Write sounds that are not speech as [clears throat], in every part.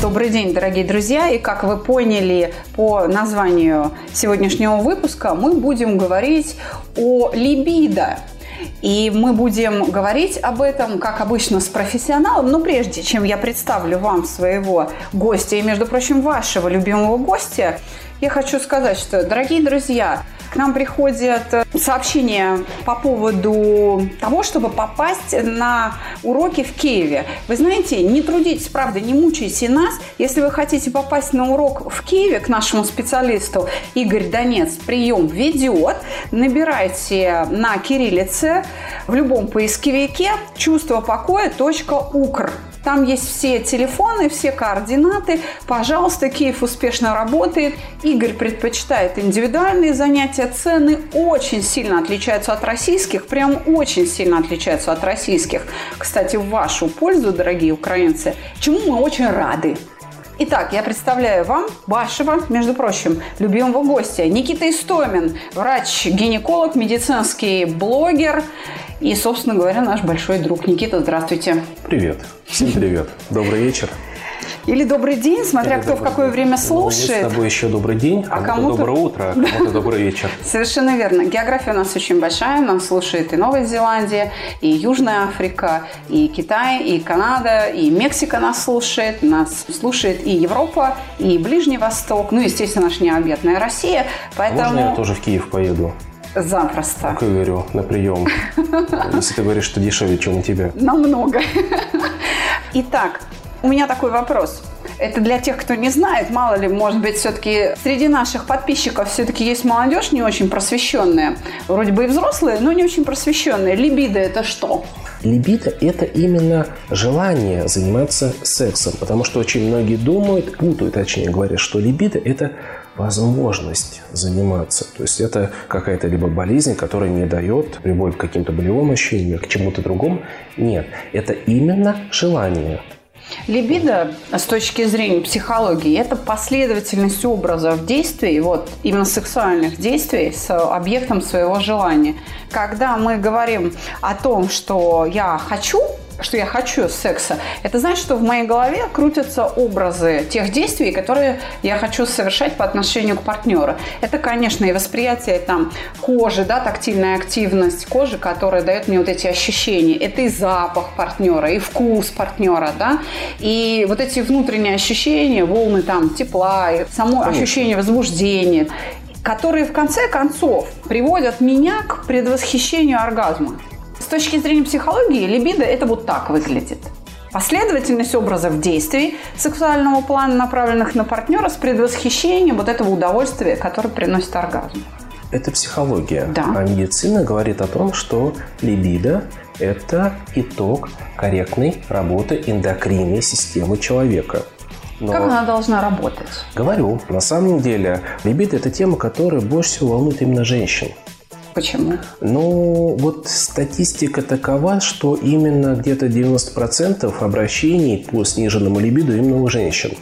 Добрый день, дорогие друзья. И как вы поняли по названию сегодняшнего выпуска, мы будем говорить о либидо. И мы будем говорить об этом, как обычно, с профессионалом. Но прежде чем я представлю вам своего гостя, и, между прочим, вашего любимого гостя, я хочу сказать, что, дорогие друзья, к нам приходят э, сообщения по поводу того, чтобы попасть на уроки в Киеве. Вы знаете, не трудитесь, правда, не мучайте нас. Если вы хотите попасть на урок в Киеве к нашему специалисту, Игорь Донец прием ведет. Набирайте на кириллице в любом поисковике чувство покоя.укр. Там есть все телефоны, все координаты. Пожалуйста, Киев успешно работает. Игорь предпочитает индивидуальные занятия. Цены очень сильно отличаются от российских, прям очень сильно отличаются от российских. Кстати, в вашу пользу, дорогие украинцы, чему мы очень рады. Итак, я представляю вам вашего, между прочим, любимого гостя. Никита Истомин, врач-гинеколог, медицинский блогер и, собственно говоря, наш большой друг. Никита, здравствуйте. Привет. Всем привет. Добрый вечер. Или добрый день, смотря Или кто в какое день. время слушает. Ну, с тобой еще добрый день, а кому-то доброе утро, а кому-то [laughs] добрый вечер. Совершенно верно. География у нас очень большая. Нас слушает и Новая Зеландия, и Южная Африка, и Китай, и Канада, и Мексика нас слушает. Нас слушает и Европа, и Ближний Восток. Ну, естественно, наша необъятная Россия. Поэтому... А можно я тоже в Киев поеду? Запросто. Как я говорю, на прием. [laughs] Если ты говоришь, что дешевле, чем у тебя. Намного. [laughs] Итак, у меня такой вопрос. Это для тех, кто не знает, мало ли, может быть, все-таки среди наших подписчиков все-таки есть молодежь не очень просвещенная. Вроде бы и взрослые, но не очень просвещенные. Либидо – это что? Либидо – это именно желание заниматься сексом, потому что очень многие думают, путают, точнее говорят, что либидо – это возможность заниматься. То есть это какая-то либо болезнь, которая не дает любовь к каким-то болевым ощущениям, к чему-то другому. Нет, это именно желание. Либидо с точки зрения психологии – это последовательность образов действий, вот именно сексуальных действий с объектом своего желания. Когда мы говорим о том, что я хочу что я хочу секса, это значит, что в моей голове крутятся образы тех действий, которые я хочу совершать по отношению к партнеру. Это, конечно, и восприятие там кожи, да, тактильная активность кожи, которая дает мне вот эти ощущения. Это и запах партнера, и вкус партнера, да, и вот эти внутренние ощущения, волны там тепла, и само конечно. ощущение возбуждения которые в конце концов приводят меня к предвосхищению оргазма точки зрения психологии либидо это вот так выглядит. Последовательность образов действий сексуального плана, направленных на партнера, с предвосхищением вот этого удовольствия, которое приносит оргазм. Это психология. Да. А медицина говорит о том, что либидо – это итог корректной работы эндокринной системы человека. Но как она должна работать? Говорю, на самом деле либидо – это тема, которая больше всего волнует именно женщин. Почему? Ну, вот статистика такова, что именно где-то 90% обращений по сниженному либиду именно у женщин.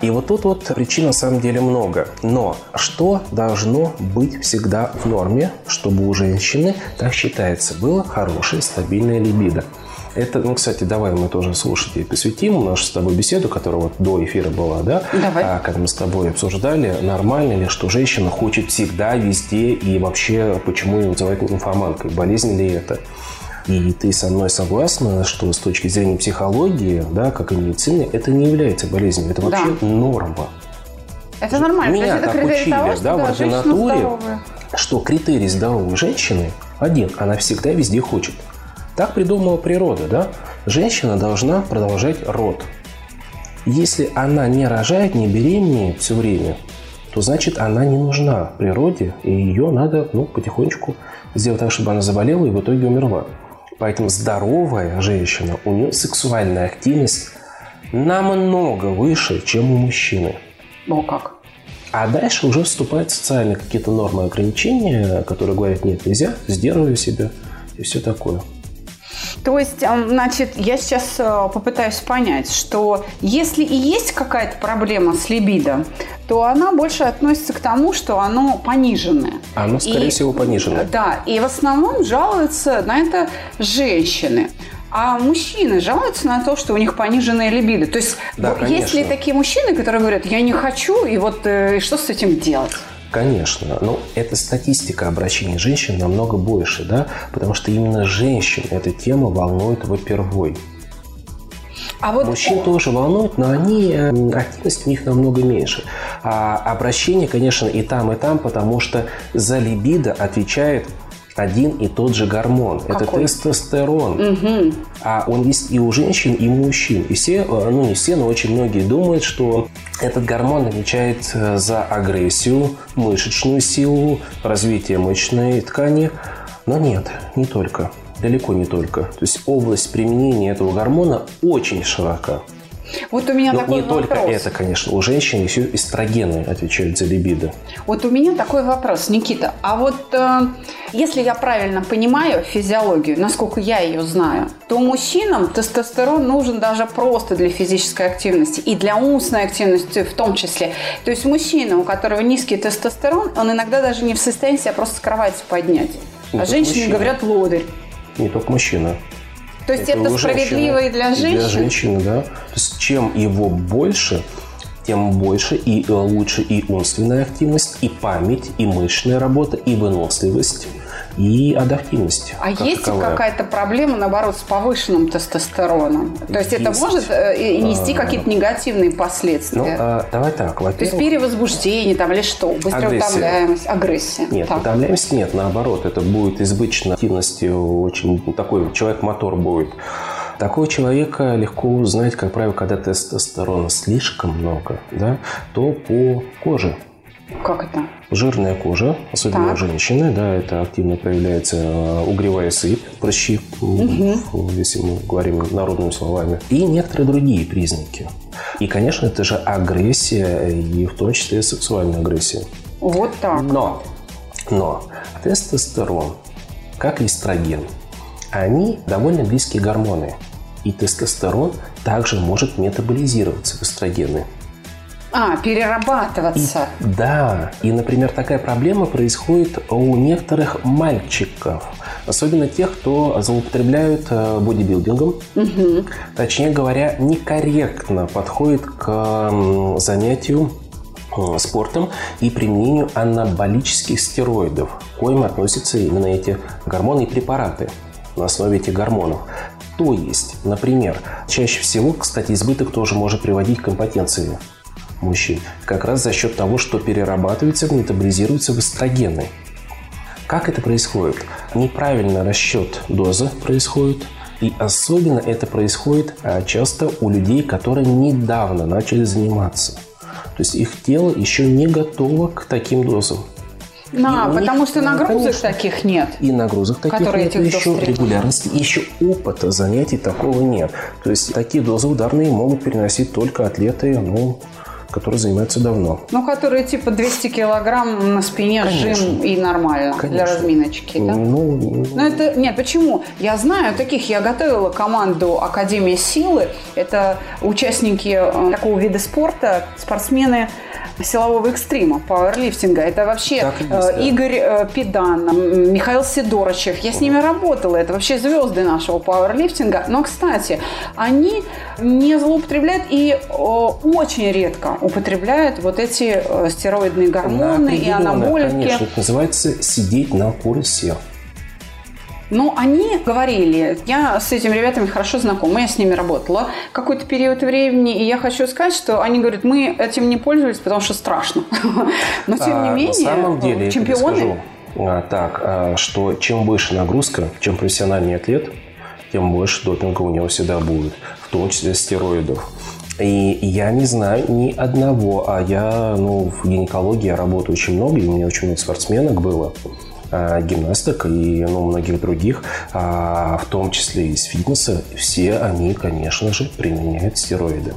И вот тут вот причин на самом деле много. Но что должно быть всегда в норме, чтобы у женщины, так считается, было хорошее стабильное либидо? Это, ну, кстати, давай мы тоже слушателей посвятим нашу с тобой беседу, которая вот до эфира была, да? Давай. А, когда мы с тобой обсуждали, нормально ли, что женщина хочет всегда, везде и вообще, почему ее называют информанткой, болезнь ли это? И ты со мной согласна, что с точки зрения психологии, да, как и медицины, это не является болезнью, это вообще да. норма. Это нормально. Меня это так учили, того, что, да, в ординатуре, что критерий здоровой женщины один, она всегда везде хочет. Так придумала природа, да? Женщина должна продолжать род. Если она не рожает, не беременеет все время, то значит она не нужна природе, и ее надо ну, потихонечку сделать так, чтобы она заболела и в итоге умерла. Поэтому здоровая женщина, у нее сексуальная активность намного выше, чем у мужчины. О, как? А дальше уже вступают социальные какие-то нормы ограничения, которые говорят, нет, нельзя, сдерживаю себя и все такое. То есть, значит, я сейчас э, попытаюсь понять, что если и есть какая-то проблема с либидо, то она больше относится к тому, что оно пониженное. Оно, скорее и, всего, пониженное. Да, и в основном жалуются на это женщины. А мужчины жалуются на то, что у них пониженная либидо. То есть, да, есть ли такие мужчины, которые говорят, я не хочу, и вот э, что с этим делать? Конечно, но эта статистика обращений женщин намного больше, да, потому что именно женщин эта тема волнует во-первых. А вот... Мужчин тоже волнует, но они, э, активность у них намного меньше. А обращение, конечно, и там, и там, потому что за либидо отвечает один и тот же гормон. Какой? Это тестостерон. Угу. А он есть и у женщин, и у мужчин. И все, э, ну не все, но очень многие думают, что этот гормон отвечает э, за агрессию, мышечную силу, развитие мышечной ткани. Но нет, не только. Далеко не только. То есть область применения этого гормона очень широка. Вот у меня Но такой не вопрос. только это, конечно. У женщин еще эстрогены отвечают за либидо. Вот у меня такой вопрос, Никита. А вот э, если я правильно понимаю физиологию, насколько я ее знаю, то мужчинам тестостерон нужен даже просто для физической активности и для умственной активности в том числе. То есть мужчина, у которого низкий тестостерон, он иногда даже не в состоянии себя просто с кровати поднять. Не а женщины мужчина. говорят лодырь. Не только мужчина. То есть это, это справедливо и для женщин? И для женщины, да. То есть чем его больше, тем больше и э, лучше и умственная активность, и память, и мышечная работа, и выносливость и адаптивность. А есть таковая. какая-то проблема, наоборот, с повышенным тестостероном? То есть, есть. это может э, нести а, какие-то негативные последствия? Ну, а, давай так. То есть перевозбуждение там или что? Быстрая агрессия. утомляемость, агрессия? Нет, так. утомляемость нет, наоборот. Это будет избыточно активности, очень такой человек-мотор будет. Такого человека легко узнать, как правило, когда тестостерона слишком много, да, то по коже как это? Жирная кожа, особенно так. у женщины, да, это активно проявляется э, угревая сыпь, прыщи, угу. если мы говорим народными словами, и некоторые другие признаки. И, конечно, это же агрессия, и в том числе сексуальная агрессия. Вот так. Но, но тестостерон, как и эстроген, они довольно близкие гормоны. И тестостерон также может метаболизироваться в эстрогены. А, перерабатываться. И, да. И, например, такая проблема происходит у некоторых мальчиков. Особенно тех, кто злоупотребляют э, бодибилдингом. Угу. Точнее говоря, некорректно подходит к занятию э, спортом и применению анаболических стероидов, к коим относятся именно эти гормоны и препараты на основе этих гормонов. То есть, например, чаще всего, кстати, избыток тоже может приводить к импотенции мужчин, как раз за счет того, что перерабатывается, метаболизируется в эстрогены. Как это происходит? Неправильный расчет дозы происходит, и особенно это происходит а, часто у людей, которые недавно начали заниматься. То есть их тело еще не готово к таким дозам. Да, потому них, что нагрузок конечно, таких нет. И нагрузок таких которые нет, еще регулярности, еще опыта занятий такого нет. То есть такие дозы ударные могут переносить только атлеты, ну, которые занимаются давно. Ну, которые типа 200 килограмм на спине Конечно. жим и нормально Конечно. для разминочки, да? Ну, ну, ну, это, нет, почему? Я знаю таких, я готовила команду Академии силы. Это участники э, такого вида спорта, спортсмены силового экстрима, пауэрлифтинга. Это вообще есть, э, да. Игорь э, Педан, Михаил Сидорычев. Я с ними работала. Это вообще звезды нашего пауэрлифтинга. Но, кстати, они не злоупотребляют и очень редко употребляют вот эти стероидные гормоны и анаболики. Конечно, это называется сидеть на курсе. Ну, они говорили, я с этими ребятами хорошо знакома, я с ними работала какой-то период времени, и я хочу сказать, что они говорят, мы этим не пользовались, потому что страшно. [laughs] Но, тем не а, менее, на самом деле, чемпионы... А, так, а, что чем выше нагрузка, чем профессиональный атлет, тем больше допинга у него всегда будет, в том числе стероидов. И я не знаю ни одного, а я ну, в гинекологии работаю очень много, и у меня очень много спортсменок было. Э, гимнасток и ну, многих других, а, в том числе из фитнеса, все они, конечно же, применяют стероиды.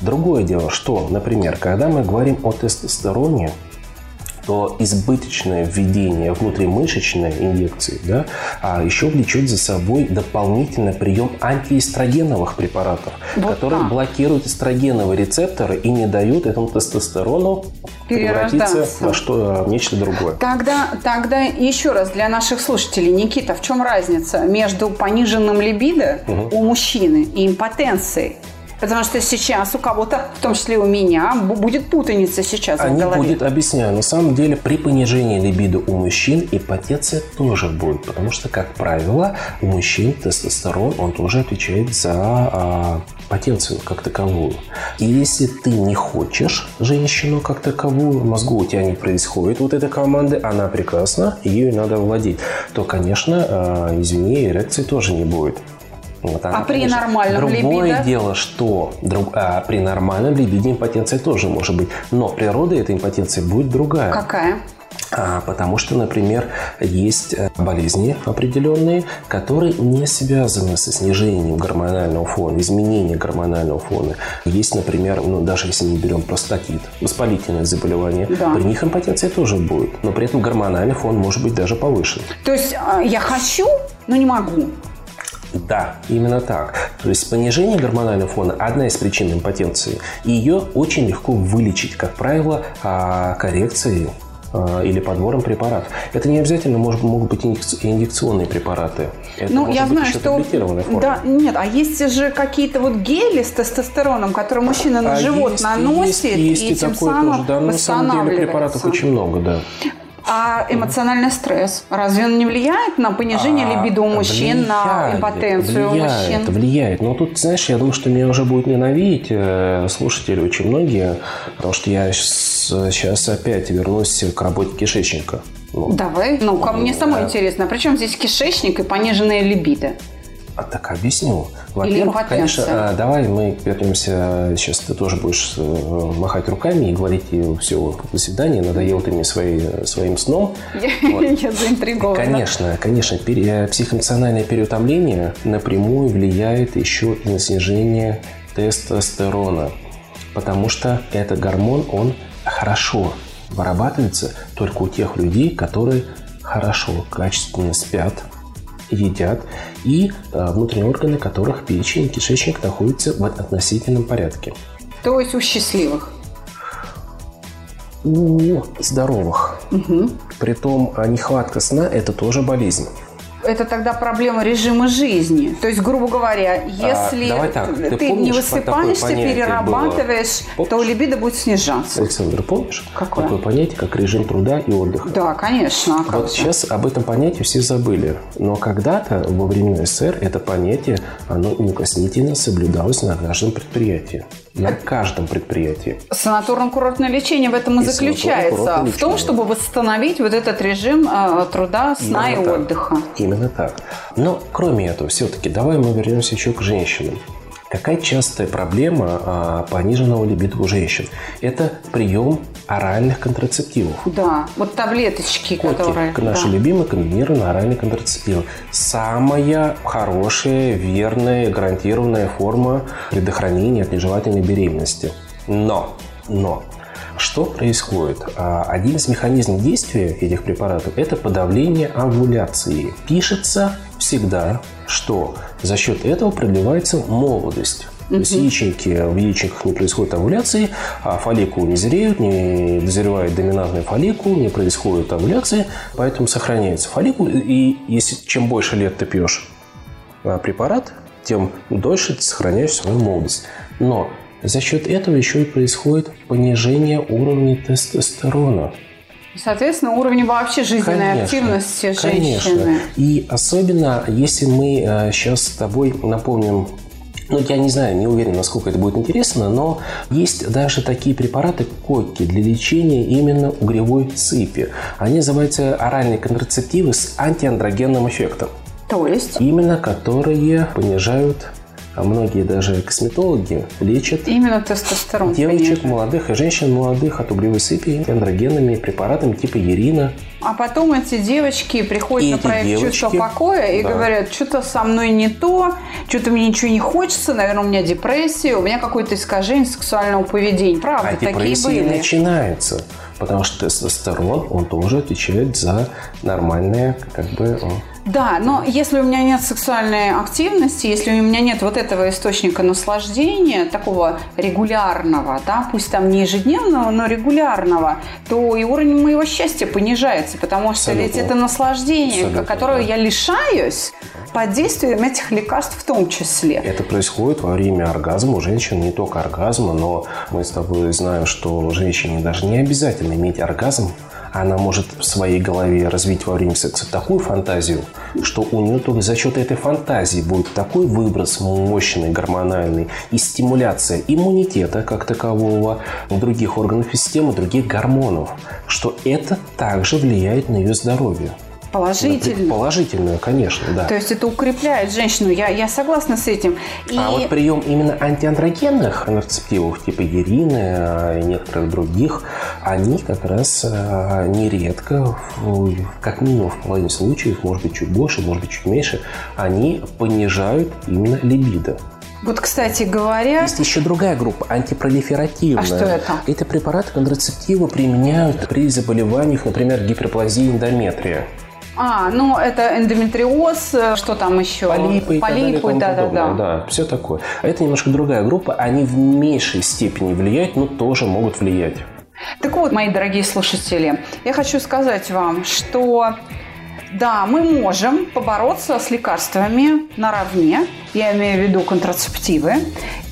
Другое дело, что, например, когда мы говорим о тестостероне, то избыточное введение внутримышечной инъекции да, а еще влечет за собой дополнительный прием антиэстрогеновых препаратов, вот которые так. блокируют эстрогеновые рецепторы и не дают этому тестостерону превратиться во что, в нечто другое. Тогда, тогда еще раз для наших слушателей, Никита, в чем разница между пониженным либидо угу. у мужчины и импотенцией? Потому что сейчас у кого-то, в том числе у меня, будет путаница сейчас а в голове. будет, объясняю. На самом деле, при понижении либидо у мужчин ипотеция тоже будет. Потому что, как правило, у мужчин тестостерон, он тоже отвечает за а, потенцию как таковую. И если ты не хочешь женщину как таковую, мозгу у тебя не происходит вот этой команды, она прекрасна, ее надо владеть, то, конечно, а, извини, эрекции тоже не будет. Вот она, а при конечно, нормальном Другое либидо? дело, что друг, а, при нормальном либидо импотенция тоже может быть. Но природа этой импотенции будет другая. Какая? А, потому что, например, есть э, болезни определенные, которые не связаны со снижением гормонального фона, изменением гормонального фона. Есть, например, ну, даже если мы берем простатит, воспалительное заболевание, да. при них импотенция тоже будет, но при этом гормональный фон может быть даже повышен. То есть а, я хочу, но не могу. Да, именно так. То есть понижение гормонального фона – одна из причин импотенции. И ее очень легко вылечить, как правило, а, коррекцией а, или подбором препаратов. Это не обязательно может, могут быть инъекционные препараты. Это ну, я знаю, что... Да, нет, а есть же какие-то вот гели с тестостероном, которые мужчина на а живот есть, наносит, есть, есть и, и тем самым тоже, да, на самом деле препаратов очень много, да. А эмоциональный стресс разве он не влияет на понижение а, либидо у мужчин, влияет, на импотенцию влияет, у мужчин? Влияет. Но тут, знаешь, я думаю, что меня уже будет ненавидеть э, слушатели очень многие, потому что я сейчас опять вернусь к работе кишечника. Ну, Давай. Ну, ко мне самое интересно. А при чем здесь кишечник и пониженная либидо? А так объясню. Во-первых, конечно, а, давай мы вернемся. Сейчас ты тоже будешь э, махать руками и говорить все, до свидания, надоел ты мне своей, своим сном. Я, [laughs] вот. я заинтригована. Конечно, конечно. Э, психоэмоциональное переутомление напрямую влияет еще и на снижение тестостерона. Потому что этот гормон, он хорошо вырабатывается только у тех людей, которые хорошо, качественно спят, едят, и э, внутренние органы которых печень и кишечник находятся в относительном порядке. То есть у счастливых? У здоровых. Угу. Притом а нехватка сна – это тоже болезнь это тогда проблема режима жизни. То есть, грубо говоря, а, если а, так, ты, ты не высыпаешься, перерабатываешь, было? то либидо будет снижаться. Александр, помнишь? Какое? Такое понятие, как режим труда и отдыха. Да, конечно. А вот сейчас об этом понятии все забыли. Но когда-то, во времена СССР, это понятие, оно неукоснительно соблюдалось на каждом предприятии. На каждом предприятии. Санаторно-курортное лечение в этом и, и заключается. В том, чтобы восстановить вот этот режим э, труда, сна Именно и так. отдыха. Именно именно так. Но кроме этого, все-таки давай мы вернемся еще к женщинам. Какая частая проблема а, пониженного либидо у женщин? Это прием оральных контрацептивов. Да, вот таблеточки, Коки, которые... Наши да. любимые комбинированные оральные контрацептивы. Самая хорошая, верная, гарантированная форма предохранения от нежелательной беременности. Но, но, что происходит? А, один из механизмов действия этих препаратов – это подавление овуляции. Пишется всегда, что за счет этого продлевается молодость. То есть яичники, в яичниках не происходит овуляции, а фолликулы не зреют, не дозревает доминантный фолликул, не происходит овуляции, поэтому сохраняется фолликул. И если чем больше лет ты пьешь а, препарат, тем дольше ты сохраняешь свою молодость. Но за счет этого еще и происходит понижение уровня тестостерона. Соответственно, уровень вообще жизненной конечно, активности женщины. Конечно. И особенно, если мы сейчас э, с тобой напомним ну, я не знаю, не уверен, насколько это будет интересно, но есть даже такие препараты койки для лечения именно угревой сыпи. Они называются оральные контрацептивы с антиандрогенным эффектом. То есть? Именно которые понижают а многие даже косметологи лечат Именно тестостерон, девочек конечно. молодых и женщин молодых от угревой сыпи андрогенными препаратами типа Ерина. А потом эти девочки приходят И на проект девочки, чувства покоя и да. говорят, что-то со мной не то, что-то мне ничего не хочется, наверное, у меня депрессия, у меня какое-то искажение сексуального поведения. Правда, А такие были. начинается. Потому что тестостерон, он тоже отвечает за нормальное, как бы, Да, но если у меня нет сексуальной активности, если у меня нет вот этого источника наслаждения, такого регулярного, да, пусть там не ежедневного, но регулярного, то и уровень моего счастья понижается, потому что Абсолютно. ведь это наслаждение, Абсолютно, которое да. я лишаюсь под действием этих лекарств в том числе. Это происходит во время оргазма. У женщин не только оргазма, но мы с тобой знаем, что женщине даже не обязательно иметь оргазм. Она может в своей голове развить во время секса такую фантазию, что у нее только за счет этой фантазии будет такой выброс мощный, гормональный и стимуляция иммунитета как такового, других органов системы, других гормонов, что это также влияет на ее здоровье. Положительно. Положительное, конечно, да. То есть это укрепляет женщину. Я, я согласна с этим. И А вот прием именно антиандрогенных контрацептивов типа Ерины а, и некоторых других, они как раз а, нередко, как минимум в половине случаев, может быть чуть больше, может быть чуть меньше, они понижают именно либидо. вот, кстати говоря, Есть еще другая группа, антипролиферативная. А что это? Эти препараты контрацептивы применяют при заболеваниях, например, гиперплазии эндометрия. А, ну это эндометриоз, э, что там еще? Полипы Полипы, да, да, да. да, все такое. А это немножко другая группа. Они в меньшей степени влияют, но тоже могут влиять. Так вот, мои дорогие слушатели, я хочу сказать вам, что да, мы можем побороться с лекарствами наравне, я имею в виду контрацептивы,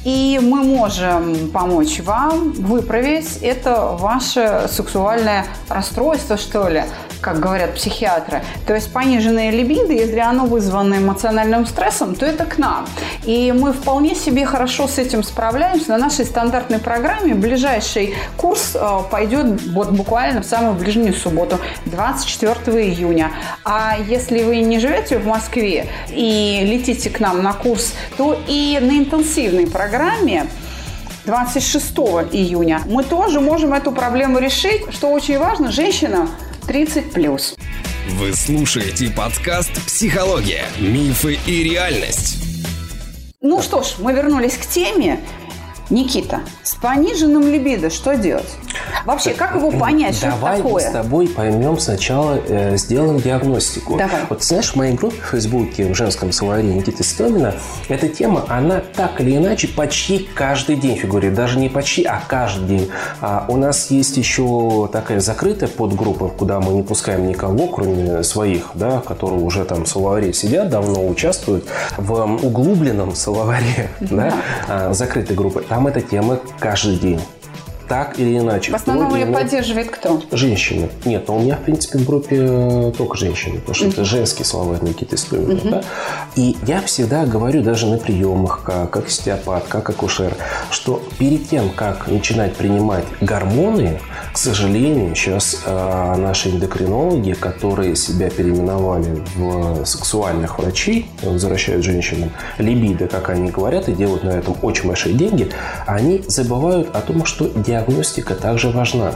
и мы можем помочь вам выправить это ваше сексуальное расстройство, что ли, как говорят психиатры. То есть пониженное либидо, если оно вызвано эмоциональным стрессом, то это к нам. И мы вполне себе хорошо с этим справляемся. На нашей стандартной программе ближайший курс э, пойдет вот буквально в самую ближнюю субботу, 24 июня. А если вы не живете в Москве и летите к нам на курс, то и на интенсивной программе 26 июня мы тоже можем эту проблему решить. Что очень важно, женщина 30 плюс. Вы слушаете подкаст «Психология. Мифы и реальность». Ну что ж, мы вернулись к теме. Никита, с пониженным либидо что делать? Вообще, как его понять, что это Давай с такое? тобой поймем сначала, э, сделаем диагностику. Давай. Вот знаешь, в моей группе в Фейсбуке, в женском словаре Никиты Стомина, эта тема, она так или иначе почти каждый день фигурирует. Даже не почти, а каждый день. А у нас есть еще такая закрытая подгруппа, куда мы не пускаем никого, кроме своих, да, которые уже там в словаре сидят, давно участвуют в углубленном словаре, [laughs] да, а, закрытой группы. Там эта тема каждый день. Так или иначе. В основном ее поддерживает кто? Женщины. Нет, но у меня, в принципе, в группе э, только женщины, потому что это женский словарь Никиты Стомина. да. И я всегда говорю даже на приемах, как, как остеопат, как акушер, что перед тем, как начинать принимать гормоны, к сожалению, сейчас э, наши эндокринологи, которые себя переименовали в сексуальных врачей, возвращают женщинам либидо, как они говорят, и делают на этом очень большие деньги, они забывают о том, что диагностика также важна.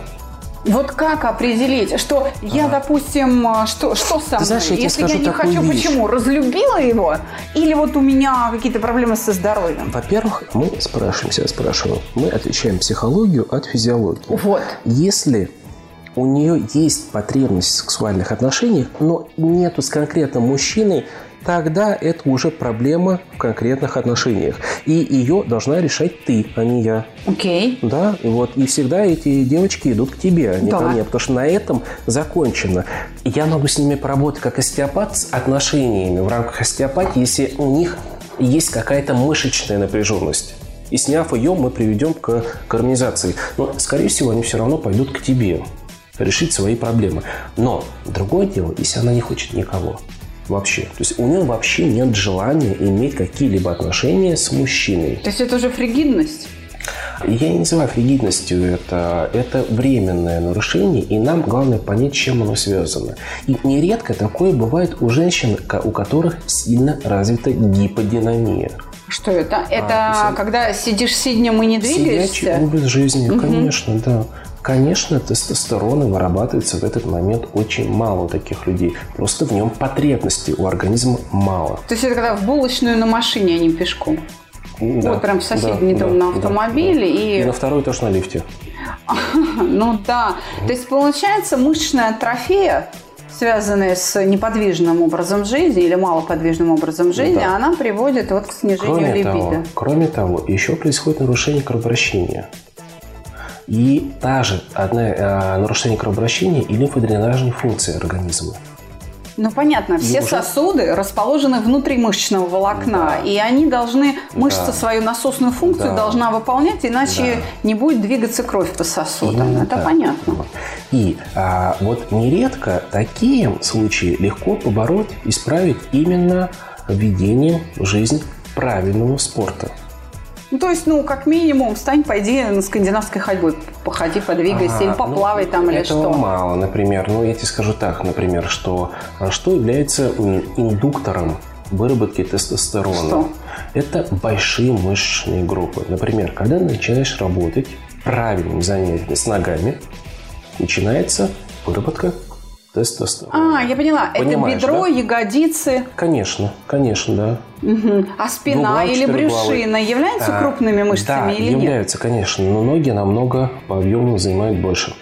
Вот как определить, что я, допустим, а, что, что со мной? знаешь, я Если я не хочу, вещь. почему? Разлюбила его? Или вот у меня какие-то проблемы со здоровьем? Во-первых, мы спрашиваем себя, спрашиваем, мы отличаем психологию от физиологии. Вот. Если у нее есть потребность в сексуальных отношениях, но нету с конкретным мужчиной, тогда это уже проблема в конкретных отношениях. И ее должна решать ты, а не я. Окей. Да, и вот и всегда эти девочки идут к тебе, а не Да. ко мне, потому что на этом закончено. Я могу с ними поработать как остеопат с отношениями в рамках остеопатии, если у них есть какая-то мышечная напряженность. И сняв ее, мы приведем к гармонизации. Но, скорее всего, они все равно пойдут к тебе решить свои проблемы. Но другое дело, если она не хочет никого вообще. То есть у нее вообще нет желания иметь какие-либо отношения с мужчиной. То есть это уже фригидность? Я не называю фригидностью это. Это временное нарушение, и нам главное понять, чем оно связано. И нередко такое бывает у женщин, у которых сильно развита гиподинамия. Что это? Это А, когда сидишь сиднем и не двигаешься? Сидячий образ жизни, конечно, да. Конечно, тестостерона вырабатывается в этот момент очень мало у таких людей. Просто в нем потребности у организма мало. То есть это когда в булочную на машине, а не пешком? Да, вот прям в соседний да, дом да, на автомобиле да. и... И на второй тоже на лифте. [laughs] Ну да. То есть получается мышечная атрофия, связанная с неподвижным образом жизни или малоподвижным образом жизни, Да. она приводит вот к снижению Кроме либидо. того, кроме того, еще происходит нарушение кровообращения. И та же одна, э, нарушение кровообращения и лимфодренажной функции организма. Ну понятно, все уже- сосуды расположены внутри мышечного волокна, Да. и они должны, мышца Да. свою насосную функцию Да. должна выполнять, иначе не будет двигаться кровь по сосудам. Именно Это так. понятно. Вот. И а, вот нередко такие случаи легко побороть, исправить именно введением в жизнь правильного спорта. Ну, то есть, ну, как минимум, встань, пойди на скандинавской ходьбой, походи, подвигайся, или А, поплавай ну, там, или этого что. мало, например. Ну, я тебе скажу так, например, что а, что является индуктором выработки тестостерона? Что? Это большие мышечные группы. Например, когда начинаешь работать правильным занятием с ногами, начинается выработка тестостерона. А, я поняла. Понимаешь, это бедро, да? ягодицы, Конечно, конечно, да. Мгм. а спина Дугла или брюшина являются А, крупными мышцами да, или нет? являются, конечно, но ноги намного по объему занимают больше.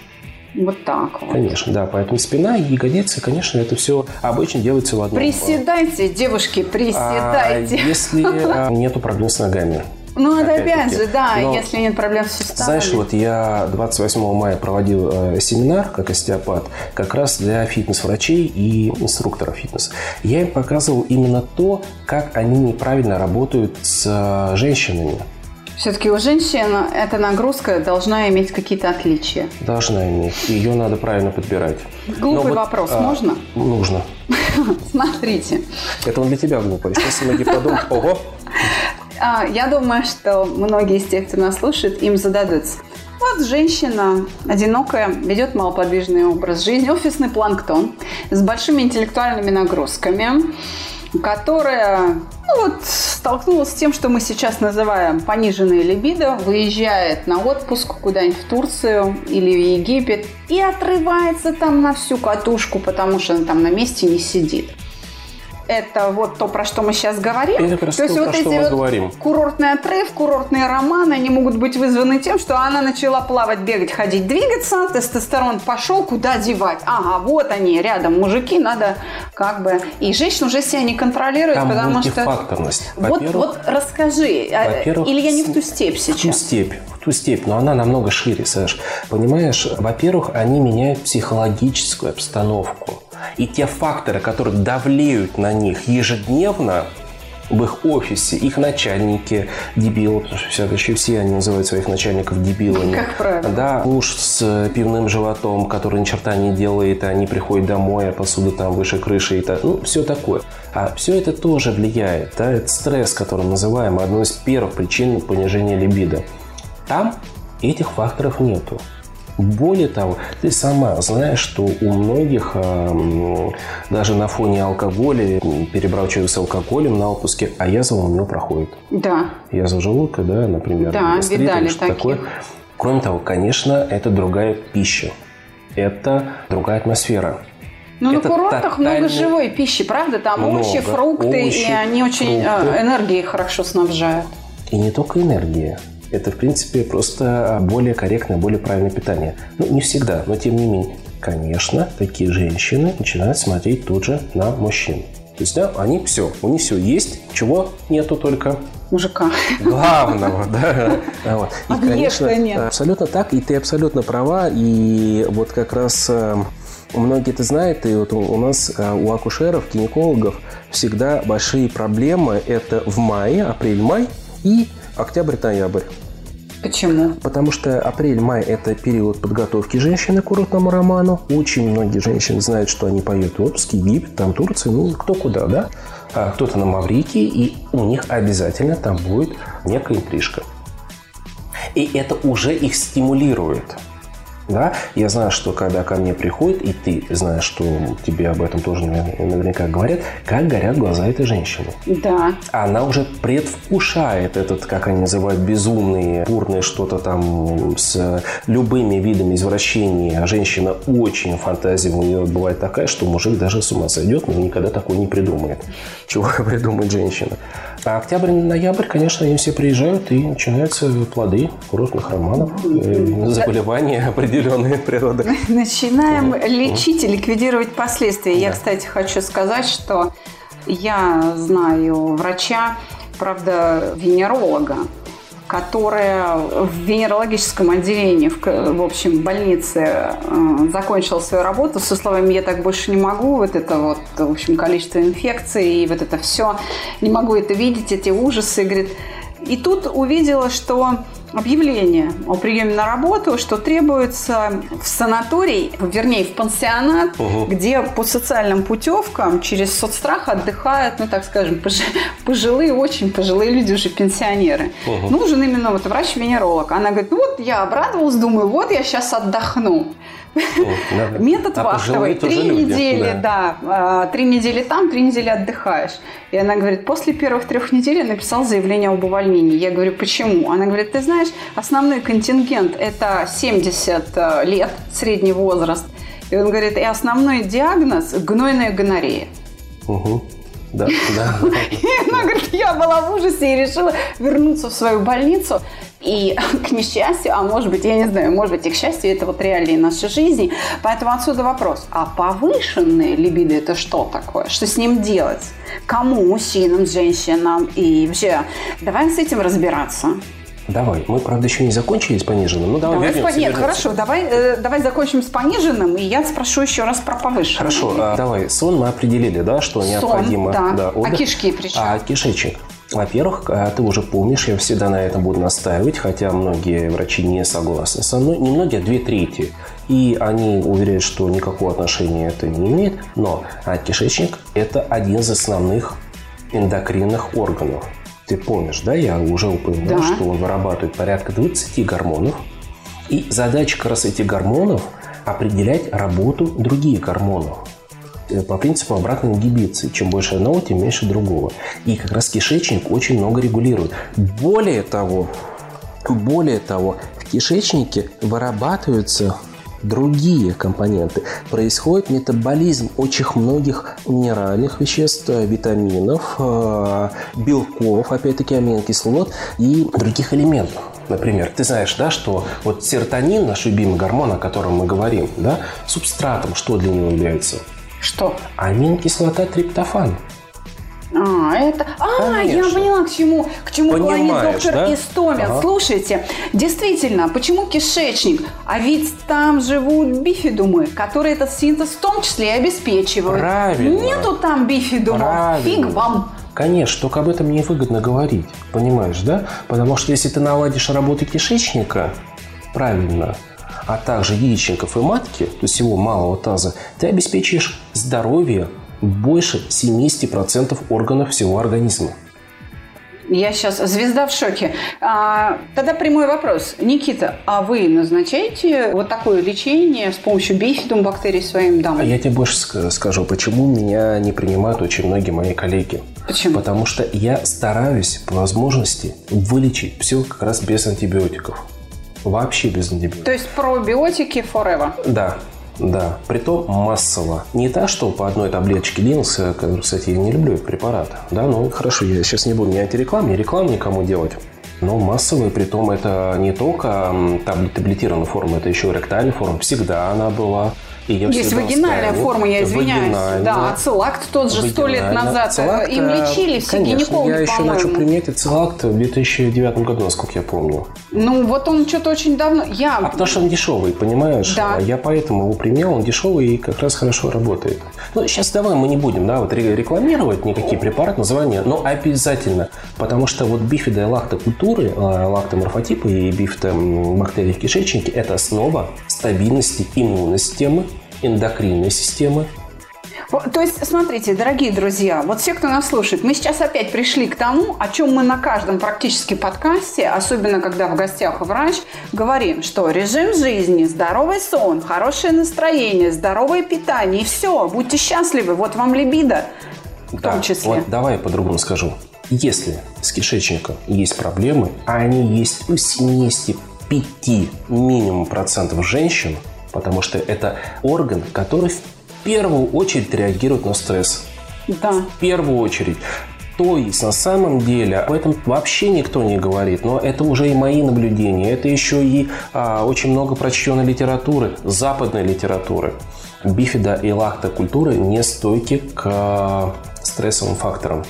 Вот так вот. Конечно, да. Поэтому спина и ягодицы, конечно, это все обычно делается в одном. Приседайте, девушки, А, приседайте. если [laughs] а, нету проблем с ногами. Ну, это опять же, да, Но, если нет проблем с суставами. Знаешь, вот я 28 мая проводил э, семинар как остеопат как раз для фитнес-врачей и инструкторов фитнеса. Я им показывал именно то, как они неправильно работают с э, женщинами. Все-таки у женщин эта нагрузка должна иметь какие-то отличия. Должна иметь. Ее надо правильно подбирать. Глупый вот, вопрос, а, можно? Нужно. [laughs] Смотрите. Это он для тебя глупый. Сейчас многие подумают, ого, я думаю, что многие из тех, кто нас слушает, им зададутся. Вот женщина одинокая, ведет малоподвижный образ жизни, офисный планктон с большими интеллектуальными нагрузками, которая ну вот, столкнулась с тем, что мы сейчас называем пониженной либидо, выезжает на отпуск куда-нибудь в Турцию или в Египет и отрывается там на всю катушку, потому что она там на месте не сидит. Это вот то, про что мы сейчас говорим. Это раз То есть то, вот эти вот говорим. курортный отрыв, курортные романы, они могут быть вызваны тем, что она начала плавать, бегать, ходить, двигаться, тестостерон пошел, куда девать? Ага, вот они, рядом мужики, надо как бы... И женщина уже себя не контролирует, Там потому что... Вот, вот расскажи, а, или я не в ту степь в ту сейчас? степь, в ту степь, но она намного шире, Саш. Понимаешь, во-первых, они меняют психологическую обстановку. И те факторы, которые давлеют на них ежедневно, в их офисе, их начальники дебилы, потому что все, еще все они называют своих начальников дебилами. Как правило. Да, муж с пивным животом, который ни черта не делает, а они приходят домой, а посуда там выше крыши, и так, ну, все такое. А все это тоже влияет, да, это стресс, который мы называем одной из первых причин понижения либидо. Там этих факторов нету. Более того, ты сама знаешь, что у многих эм, даже на фоне алкоголя перебрал человек с алкоголем на отпуске, а язва у него проходит. Да. Язва желудка, да, например, Да, видали что таких. такое. Кроме того, конечно, это другая пища, это другая атмосфера. Ну, Это на курортах много тотальный- живой пищи, правда? Там овощи, Много. фрукты, Овощи, и они очень э, фрукты. энергией хорошо снабжают. И не только энергия. Это, в принципе, просто более корректное, более правильное питание. Ну, не всегда, но тем не менее. Конечно, такие женщины начинают смотреть тут же на мужчин. То есть, да, они все, у них все есть, чего нету только Мужика. главного, да. [laughs] Вот. И, А конечно, нет? абсолютно так, и ты абсолютно права, и вот как раз э, многие это знают, и вот у у нас, э, у акушеров, гинекологов всегда большие проблемы, это в мае, апрель-май и октябрь-ноябрь. Почему? Потому что апрель-май – это период подготовки женщины к курортному роману. Очень многие женщины знают, что они поедут в отпуск, Египет, там Турция, ну, кто куда, да? А кто-то на Маврикии, и у них обязательно там будет некая интрижка. И это уже их стимулирует. Да? Я знаю, что когда ко мне приходит, и ты знаешь, что тебе об этом тоже наверняка говорят, как горят глаза этой женщины. Да. Она уже предвкушает этот, как они называют, безумный, бурный что-то там с любыми видами извращения. А женщина очень фантазия у нее бывает такая, что мужик даже с ума сойдет, но никогда такой не придумает. Чего [laughs] придумает женщина. А октябрь-ноябрь, конечно, они все приезжают, и начинаются плоды курортных романов, э, заболевания определенные природы. [laughs] Начинаем лечить и ликвидировать последствия. Я, кстати, хочу сказать, что я знаю врача, правда, венеролога, которая в венерологическом отделении, в, в общем, больнице э, закончила свою работу со словами «я так больше не могу», вот это вот, в общем, количество инфекций и вот это все, не могу это видеть, эти ужасы, говорит. И тут увидела, что объявление о приеме на работу, что требуется в санаторий, вернее, в пансионат, угу. где по социальным путевкам через соцстрах отдыхают, ну, так скажем, пожилые, очень пожилые люди, уже пенсионеры. Угу. Нужен именно вот врач-венеролог. Она говорит, ну вот я обрадовалась, думаю, вот я сейчас отдохну. Метод а вахтовый. Три недели, да. А, три недели там, три недели отдыхаешь. И она говорит, после первых трех недель я написал заявление об увольнении. Я говорю, почему? Она говорит, ты знаешь, основной контингент – это 70 э, лет, средний возраст. И он говорит, и основной диагноз – гнойная гонорея. Угу. Да, да. [laughs] И она говорит, я была в ужасе и решила вернуться в свою больницу. И [laughs] к несчастью, а может быть, я не знаю, может быть и к счастью, это вот реалии нашей жизни. Поэтому отсюда вопрос, а повышенная либидо это что такое? Что с ним делать? Кому? Мужчинам, женщинам? И вообще, давай с этим разбираться. Давай. Мы, правда, еще не закончили с пониженным. Ну, давай, давай вернемся, с... Нет, вернемся. хорошо. Давай, э, давай закончим с пониженным, и я спрошу еще раз про повышенный. Хорошо. А, давай. Сон мы определили, да, что Сон, необходимо. Да. да отдых. А кишки причем? А кишечник. Во-первых, а, ты уже помнишь, я всегда на этом буду настаивать, хотя многие врачи не согласны со мной. Не многие, а две трети. И они уверяют, что никакого отношения это не имеет. Но а кишечник – это один из основных эндокринных органов. Ты помнишь, да, я уже упомянул, да. что он вырабатывает порядка 20 гормонов. И задача как раз этих гормонов – определять работу других гормонов по принципу обратной ингибиции. Чем больше одного, тем меньше другого. И как раз кишечник очень много регулирует. Более того, более того, в кишечнике вырабатываются другие компоненты. Происходит метаболизм очень многих минеральных веществ, витаминов, э, белков, опять-таки аминокислот и других элементов. Например, ты знаешь, да, что вот серотонин, наш любимый гормон, о котором мы говорим, да, субстратом что для него является? Что? Аминокислота триптофан. А, это... А, Конечно. я поняла, к чему, к чему клонит доктор да? Истомин. Ага. Слушайте, действительно, почему кишечник? А ведь там живут бифидумы, которые этот синтез в том числе и обеспечивают. Правильно. Нету там бифидумов. Правильно. Фиг вам. Конечно, только об этом невыгодно говорить, понимаешь, да? Потому что если ты наладишь работу кишечника правильно, а также яичников и матки, то есть всего малого таза, ты обеспечишь здоровье больше 70% органов всего организма. Я сейчас звезда в шоке. А, тогда прямой вопрос. Никита, а вы назначаете вот такое лечение с помощью бифидум бактерий своим дамам? А я тебе больше скажу, почему меня не принимают очень многие мои коллеги. Почему? Потому что я стараюсь по возможности вылечить все как раз без антибиотиков. Вообще без антибиотиков. То есть пробиотики forever? Да. Да, притом массово. Не так, что по одной таблеточке длился, кстати, я не люблю препарат. Да, ну хорошо, я сейчас не буду ни антиреклам, ни рекламу никому делать. Но массовый, притом это не только таблетированная форма, это еще и ректальная форма. Всегда она была. И Есть вагинальная форма, я извиняюсь. Да, ацилакт тот же сто лет назад. Ацилакт, Им лечили все конечно, гинекологи, я еще начал применять ацилакт в 2009 году, насколько я помню. Ну, вот он что-то очень давно... Я... А потому что он дешевый, понимаешь? Да. Я поэтому его применял, он дешевый и как раз хорошо работает. Ну, сейчас давай мы не будем, да, вот рекламировать никакие препараты, названия, но обязательно, потому что вот бифида лактокультуры, а, лактоморфотипы и бифидобактерии в кишечнике – это основа стабильности иммунной системы, эндокринной системы. То есть, смотрите, дорогие друзья, вот все, кто нас слушает, мы сейчас опять пришли к тому, о чем мы на каждом практически подкасте, особенно когда в гостях врач, говорим, что режим жизни, здоровый сон, хорошее настроение, здоровое питание, и все, будьте счастливы, вот вам либидо в да, том числе. Вот давай я по-другому скажу. Если с кишечником есть проблемы, а они есть у 75 минимум процентов женщин, потому что это орган, который в первую очередь реагирует на стресс. Да. В первую очередь. То есть, на самом деле, об этом вообще никто не говорит, но это уже и мои наблюдения, это еще и а, очень много прочтенной литературы, западной литературы. Бифида и лактокультуры не стойки к а, стрессовым факторам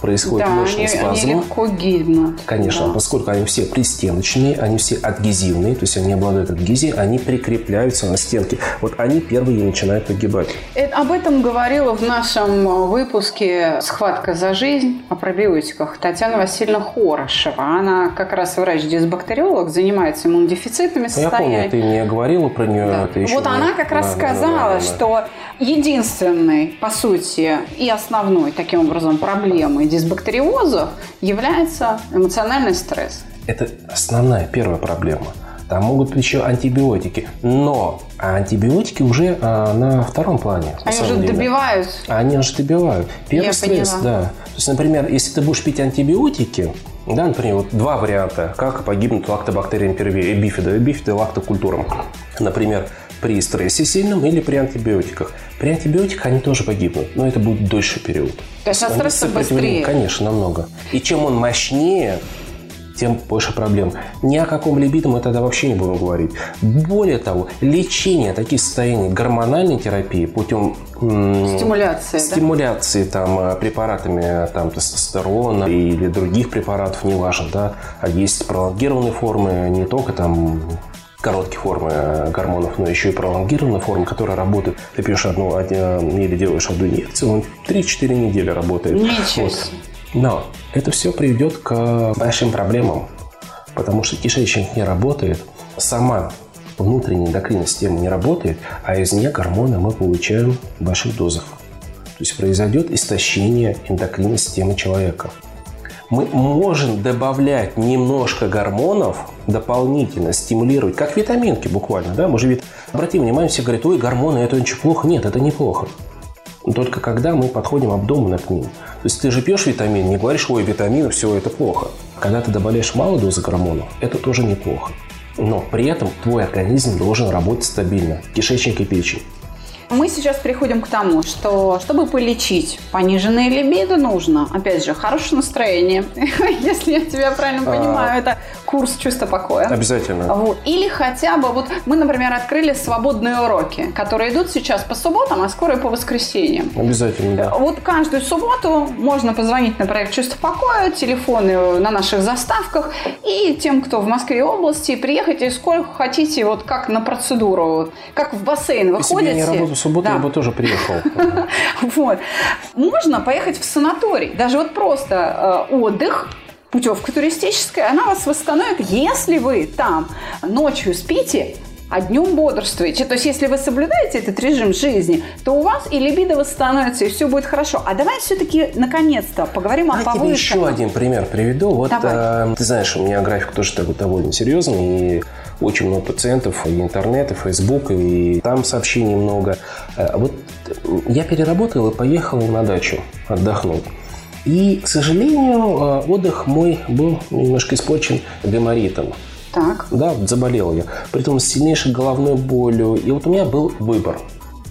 происходит да, мощный они, спазм. они легко гибнут. Конечно, да. поскольку они все пристеночные, они все адгезивные, то есть они обладают адгезией, они прикрепляются на стенки. Вот они первые начинают погибать. Это, об этом говорила в нашем выпуске «Схватка за жизнь» о пробиотиках Татьяна Васильевна Хорошева. Она как раз врач-дисбактериолог, занимается иммунодефицитными состояниями. Ну, я помню, ты мне говорила про нее. Да. Это еще вот она как раз да, сказала, да, да, да, что единственной, по сути, и основной, таким образом, проблемой дисбактериозов является эмоциональный стресс. Это основная первая проблема. Там могут быть еще антибиотики. Но антибиотики уже а, на втором плане. Они уже деле. добивают. Они уже добивают. Первый Я стресс, поняла. да. То есть, например, если ты будешь пить антибиотики, да, например, вот два варианта, как погибнут лактобактериям первее, бифида, бифида и лактокультурам. Например, при стрессе сильном или при антибиотиках. При антибиотиках они тоже погибнут, но это будет дольше период. То есть от стресса быстрее. Конечно, намного. И чем он мощнее, тем больше проблем. Ни о каком либидо мы тогда вообще не будем говорить. Более того, лечение таких состояний гормональной терапии путем м, Стимуляция, да? стимуляции там, э, препаратами там, тестостерона или других препаратов, неважно, да, а есть пролонгированные формы, не только там короткие формы э, гормонов, но еще и пролонгированные формы, которые работают. Ты пьешь одну один- или делаешь одну инъекцию, он 3-4 недели работает. Ничего Вот. Но это все приведет к большим проблемам, потому что кишечник не работает, сама внутренняя эндокринная система не работает, а из нее гормоны мы получаем в больших дозах. То есть произойдет истощение эндокринной системы человека. Мы можем добавлять немножко гормонов дополнительно, стимулировать, как витаминки буквально. Да? Мы же ведь, обратим внимание, все говорят, ой, гормоны, это очень плохо. Нет, это неплохо. Только когда мы подходим обдуманно к ним. То есть ты же пьешь витамин, не говоришь, ой, витамины, все, это плохо. Когда ты добавляешь мало дозы гормонов, это тоже неплохо. Но при этом твой организм должен работать стабильно. Кишечник и печень. Мы сейчас приходим к тому, что чтобы полечить пониженное либидо, нужно, опять же, хорошее настроение. [laughs] Если я тебя правильно А. понимаю, это курс чувства покоя. Обязательно. Вот. Или хотя бы, вот мы, например, открыли свободные уроки, которые идут сейчас по субботам, а скоро и по воскресеньям. Обязательно, да. Вот каждую субботу можно позвонить на проект «Чувство покоя», телефоны на наших заставках, и тем, кто в Москве и области, приехайте сколько хотите, вот как на процедуру, как в бассейн Если бы выходите. я не работал в субботу, Да. я бы тоже приехал. [laughs] Вот. Можно поехать в санаторий. Даже вот просто э, отдых, путевка туристическая, она вас восстановит, если вы там ночью спите, а днем бодрствуете. То есть, если вы соблюдаете этот режим жизни, то у вас и либидо восстановится, и все будет хорошо. А давай все-таки, наконец-то, поговорим о Я тебе еще повышенном. один пример приведу. Вот э, ты знаешь, у меня график тоже такой довольно серьезный, и очень много пациентов, и интернет, и фейсбук, и там сообщений много. Э, Вот я переработал и поехал на дачу отдохнуть. И, к сожалению, э, отдых мой был немножко испорчен гайморитом. Так. Да, заболел я. Притом с сильнейшей головной болью. И вот у меня был выбор.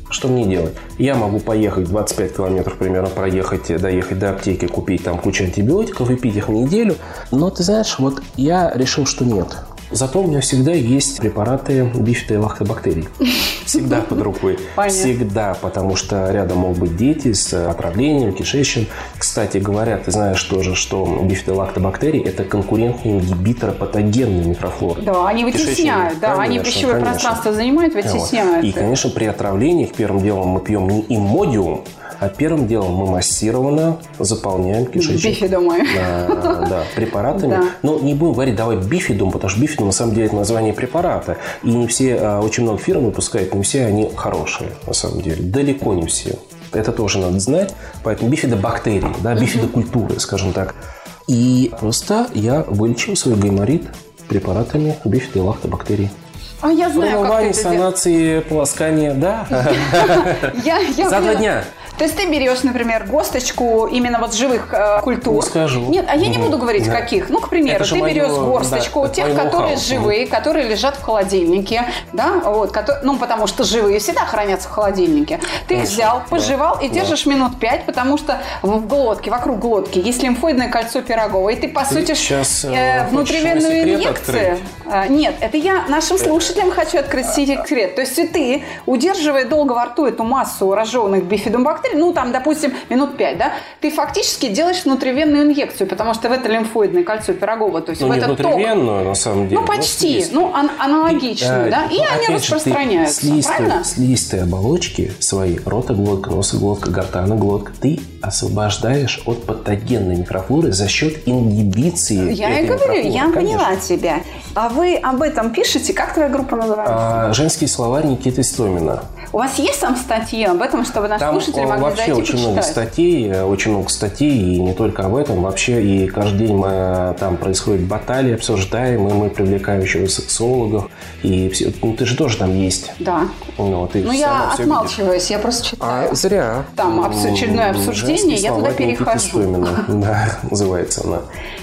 Что мне делать? Я могу поехать 25 километров примерно, проехать, доехать до аптеки, купить там кучу антибиотиков и пить их неделю. Но ты знаешь, вот я решил, что нет. Зато у меня всегда есть препараты и лактобактерий. Всегда под рукой. [laughs] Понятно. Всегда, потому что рядом могут быть дети с отравлением, кишечным. Кстати говоря, ты знаешь тоже, что бифидолактобактерии – это конкурентные ингибиторы патогенной микрофлоры. Да, они вытесняют, да, они пищевое конечно. пространство занимают, вытесняют. И, конечно, при отравлениях первым делом мы пьем не имодиум, а первым делом мы массированно заполняем кишечник. Бифидо мы. [laughs] Да, да, препаратами. Да. Но не будем говорить, давай бифидум, потому что бифидум на самом деле это название препарата. И не все, а, очень много фирм выпускают, не все они хорошие, на самом деле. Далеко не все. Это тоже надо знать. Поэтому бифидобактерии, да, бифидокультуры, скажем так. И просто я вылечил свой гайморит препаратами бифидолактобактерий. А я знаю, как ты Промывание, это делаешь. санации, полоскание, да. [laughs] Я, я За два дня. То есть ты берешь, например, госточку именно вот живых э, культур. Не скажу. Нет, а я не Мгм. буду говорить Да. каких. Ну, к примеру, ты моё, берешь горсточку да, тех, которые ноу-хау. живые, которые лежат в холодильнике, да, вот, кото- ну, потому что живые всегда хранятся в холодильнике. Ты их взял, да, пожевал и да. держишь минут пять, потому что в глотке, вокруг глотки есть лимфоидное кольцо Пирогова, и ты, по Ты сути, сейчас, э, э, внутривенную инъекцию. открыть? А, Нет, это я нашим слушателям хочу открыть секрет. То есть и ты, удерживая долго во рту эту массу разжеванных бифидобактерий, ну там, допустим, минут 5, да, ты фактически делаешь внутривенную инъекцию, потому что в это лимфоидное кольцо Пирогова, то есть Ну, в не этот ток. внутривенную, на самом деле. Ну, почти. Ну, ан- аналогичную, Э, да? И ну, они же, распространяются. Слизистые, Правильно? слизистые оболочки свои, ротоглотка, носоглотка, гортаноглотка, ты освобождаешь от патогенной микрофлоры за счет ингибиции Я и говорю, я конечно. поняла тебя. А вы об этом пишете? Как твоя группа называется? А, женский словарь Никиты Стомина. У вас есть там статьи об этом, чтобы наши Там слушатели э, могли вообще зайти очень много почитать? статей, э, очень много статей, и не только об этом. Вообще, и каждый день мы, э, там происходит баталии, обсуждаем, и мы привлекаем еще сексологов. И все. Ну, ты же тоже там есть. Да. Ну, ты Ну, я всё видишь. отмалчиваюсь, я просто читаю. А, зря. Там очередное обсуждение, «Женский я туда перехожу. Стомина». [laughs] Да, называется она.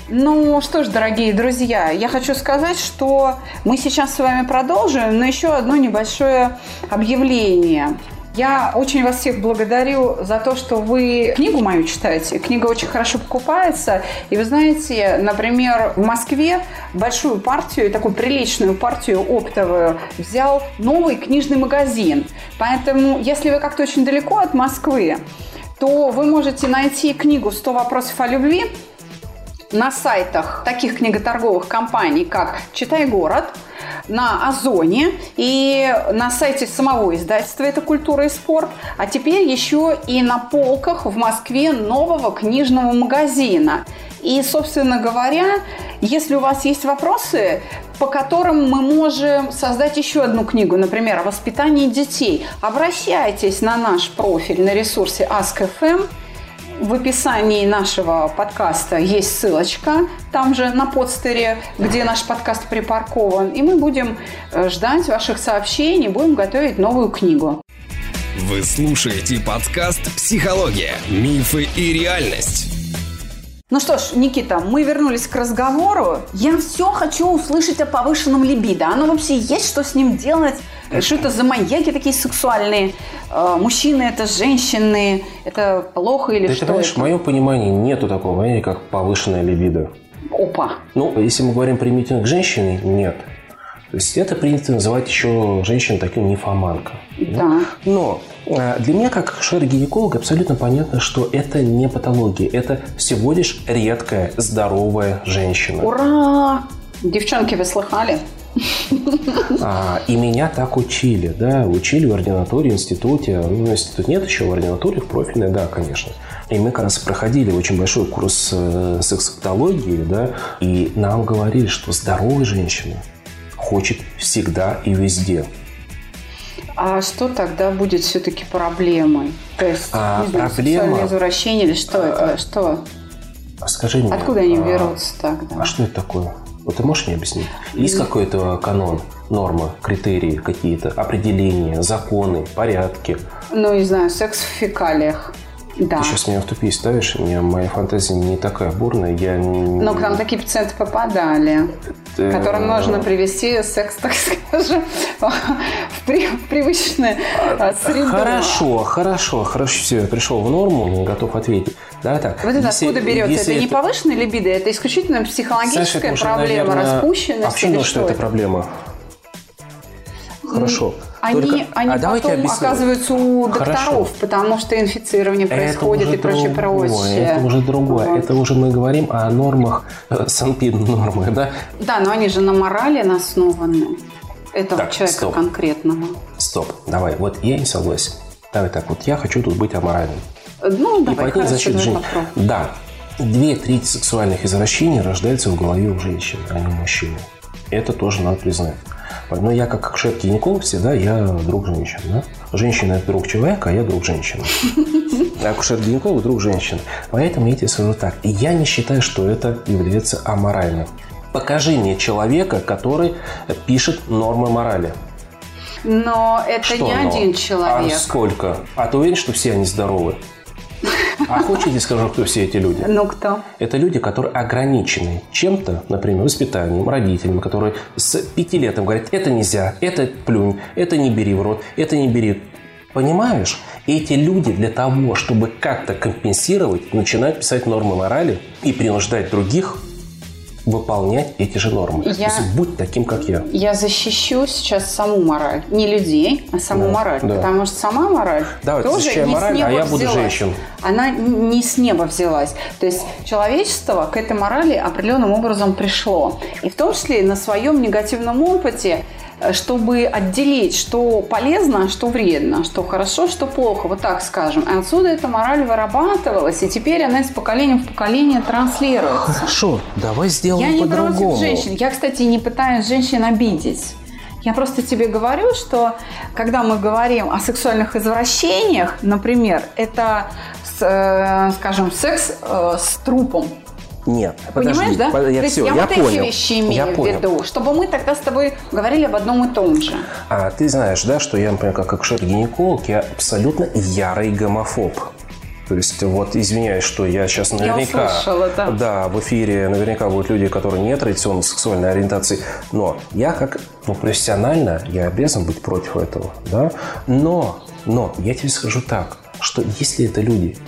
Ну что ж, дорогие друзья, я хочу сказать, что мы сейчас с вами продолжим, но еще одно небольшое объявление. Я очень вас всех благодарю за то, что вы книгу мою читаете. Книга очень хорошо покупается. И вы знаете, например, в Москве большую партию, такую приличную партию оптовую взял новый книжный магазин. Поэтому, если вы как-то очень далеко от Москвы, то вы можете найти книгу «100 вопросов о любви» на сайтах таких книготорговых компаний, как «Читай город», на Озоне и на сайте самого издательства «Это культура и спорт», а теперь еще и на полках в Москве нового книжного магазина. И, собственно говоря, если у вас есть вопросы, по которым мы можем создать еще одну книгу, например, о воспитании детей, обращайтесь на наш профиль на ресурсе Ask.fm в описании нашего подкаста есть ссылочка, там же на подстере, где наш подкаст припаркован. И мы будем э, ждать ваших сообщений, будем готовить новую книгу. Вы слушаете подкаст «Психология. Мифы и реальность». Ну что ж, Никита, мы вернулись к разговору. Я все хочу услышать о повышенном либидо. Оно вообще есть, что с ним делать? Что это за маньяки такие сексуальные? Э, Мужчины это женщины? Это плохо или Да что ты это? в моем понимании нету такого понятия, как повышенная либидо. Опа. Ну, если мы говорим примитивно к женщине, нет. То есть это принято называть еще женщин таким нефоманка. Да. Но э, для меня, как шер-гинеколога, абсолютно понятно, что это не патология. Это всего лишь редкая, здоровая женщина. Ура! Девчонки, вы слыхали? А, и меня так учили, да, учили в ординатуре, институте. Ну, институт нет еще, в ординатуре, в профильной, да, конечно. И мы как раз проходили очень большой курс э, сексологии, да, и нам говорили, что здоровая женщина хочет всегда и везде. А что тогда будет все-таки проблемой? То есть, А, не знаю, проблема- сексуальное извращение или что это? Что? А Скажи мне. Откуда они а, берутся тогда? А что это такое? Вот ты можешь мне объяснить? Есть какой-то канон, норма, критерии какие-то, определения, законы, порядки? Ну, не знаю, секс в фекалиях. Да. Ты сейчас меня в тупик ставишь, меня моя фантазия не такая бурная, я не... Но к нам такие пациенты попадали, Э, которым нужно привести секс, так скажем, [laughs] в, при- в привычную а, среду. Хорошо, хорошо, хорошо, все, я пришел в норму, готов ответить. Давай так. Вот это если- откуда берется? если это не повышенная либидо, это исключительно Саша, психологическая это уже, проблема, наверное, распущенность А почему что, что это это? проблема? Хорошо. Они, Только- они а потом оказываются у докторов, Хорошо. потому что инфицирование происходит и прочее, другое, прочее. Это уже другое. Вот. Это уже мы говорим о нормах, э, санпин нормах, да? Да, но они же на морали основаны этого Так, человека стоп. конкретного. Стоп, давай, вот я не согласен. Давай так, вот я хочу тут быть аморальным. Ну, И давай, хорошо, защитить давай попробуем. Да, две трети сексуальных извращений рождаются в голове у женщин, а не у мужчины. Это тоже надо признать. Но я как шеф-гинеколог всегда я друг женщин, да? женщина – это друг человека, а я друг женщины. [laughs] Акушер-гинеколог – друг женщин. Поэтому я тебе скажу так. Я не считаю, что это является аморальным. Покажи мне человека, который пишет нормы морали. Но это Что не но? один человек. А сколько? А ты уверен, что все они здоровы? А хочешь, я скажу, кто все эти люди? Ну кто? Это люди, которые ограничены чем-то, например, воспитанием, родителями, которые с пяти лет говорят, это нельзя, это плюнь, это не бери в рот, это не бери. Понимаешь? Эти люди для того, чтобы как-то компенсировать, начинают писать нормы морали и принуждать других выполнять эти же нормы. Я- То есть будь таким, как я. Я защищу сейчас саму мораль. Не людей, а саму Да, мораль. да. Потому что сама мораль Давай, тоже не мораль, с неба а я буду взялась. женщин. Она не с неба взялась. То есть человечество к этой морали определенным образом пришло. И в том числе на своем негативном опыте, чтобы отделить, что полезно, а что вредно, что хорошо, что плохо, вот так скажем. И отсюда эта мораль вырабатывалась, и теперь она из поколения в поколение транслируется. Хорошо, давай сделаем Я не против по-другому. женщин. Я, кстати, не пытаюсь женщин обидеть. Я просто тебе говорю, что когда мы говорим о сексуальных извращениях, например, это, э, скажем, секс э, с трупом. Нет, Понимаешь, подожди, да? под- То Я, есть все, я, я вот понял. эти вещи имею я в понял. виду, чтобы мы тогда с тобой говорили об одном и том же. А ты знаешь, да, что я, например, как акушер-гинеколог, я абсолютно ярый гомофоб. То есть, вот, извиняюсь, что я сейчас наверняка... услышала, да. в эфире наверняка будут люди, которые не традиционной сексуальной ориентации. Но я как ну, профессионально, я обязан быть против этого, да. Но, но, я тебе скажу так, что если это люди,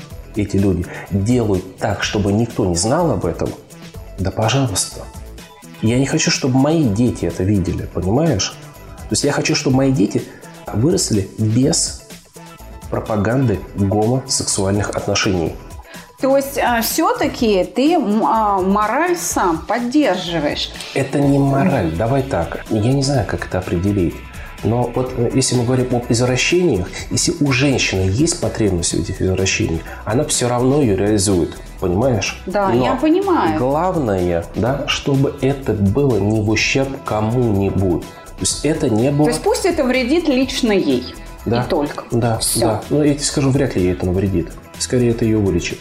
эти люди делают так, чтобы никто не знал об этом, да пожалуйста. Я не хочу, чтобы мои дети это видели, понимаешь? То есть я хочу, чтобы мои дети выросли без пропаганды гомосексуальных отношений. То есть все-таки ты а, мораль сам поддерживаешь. Это не мораль. Давай так. Я не знаю, как это определить. Но вот э, если мы говорим об извращениях, если у женщины есть потребность в этих извращениях, она все равно ее реализует. Понимаешь? Да, Но я понимаю. Главное, да, чтобы это было не в ущерб кому-нибудь. То есть это не было... То есть пусть это вредит лично ей. Да. И только. Да, Всё. да. Но я тебе скажу, вряд ли ей это навредит. Скорее, это ее вылечит.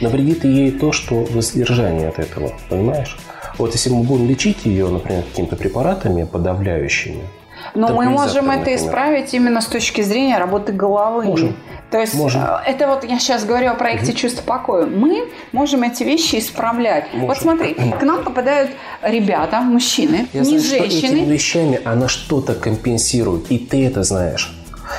Навредит ей то, что воздержание от этого. Понимаешь? Вот если мы будем лечить ее, например, какими-то препаратами подавляющими, Но мы можем это исправить именно с точки зрения работы головы. Можем. То есть Можем. э, это вот я сейчас говорю о проекте «Чувство покоя». Мы можем эти вещи исправлять. Вот Можем. смотри, к нам попадают ребята, мужчины, я не знаю, что этими женщины. вещами она что-то компенсирует, и ты это знаешь.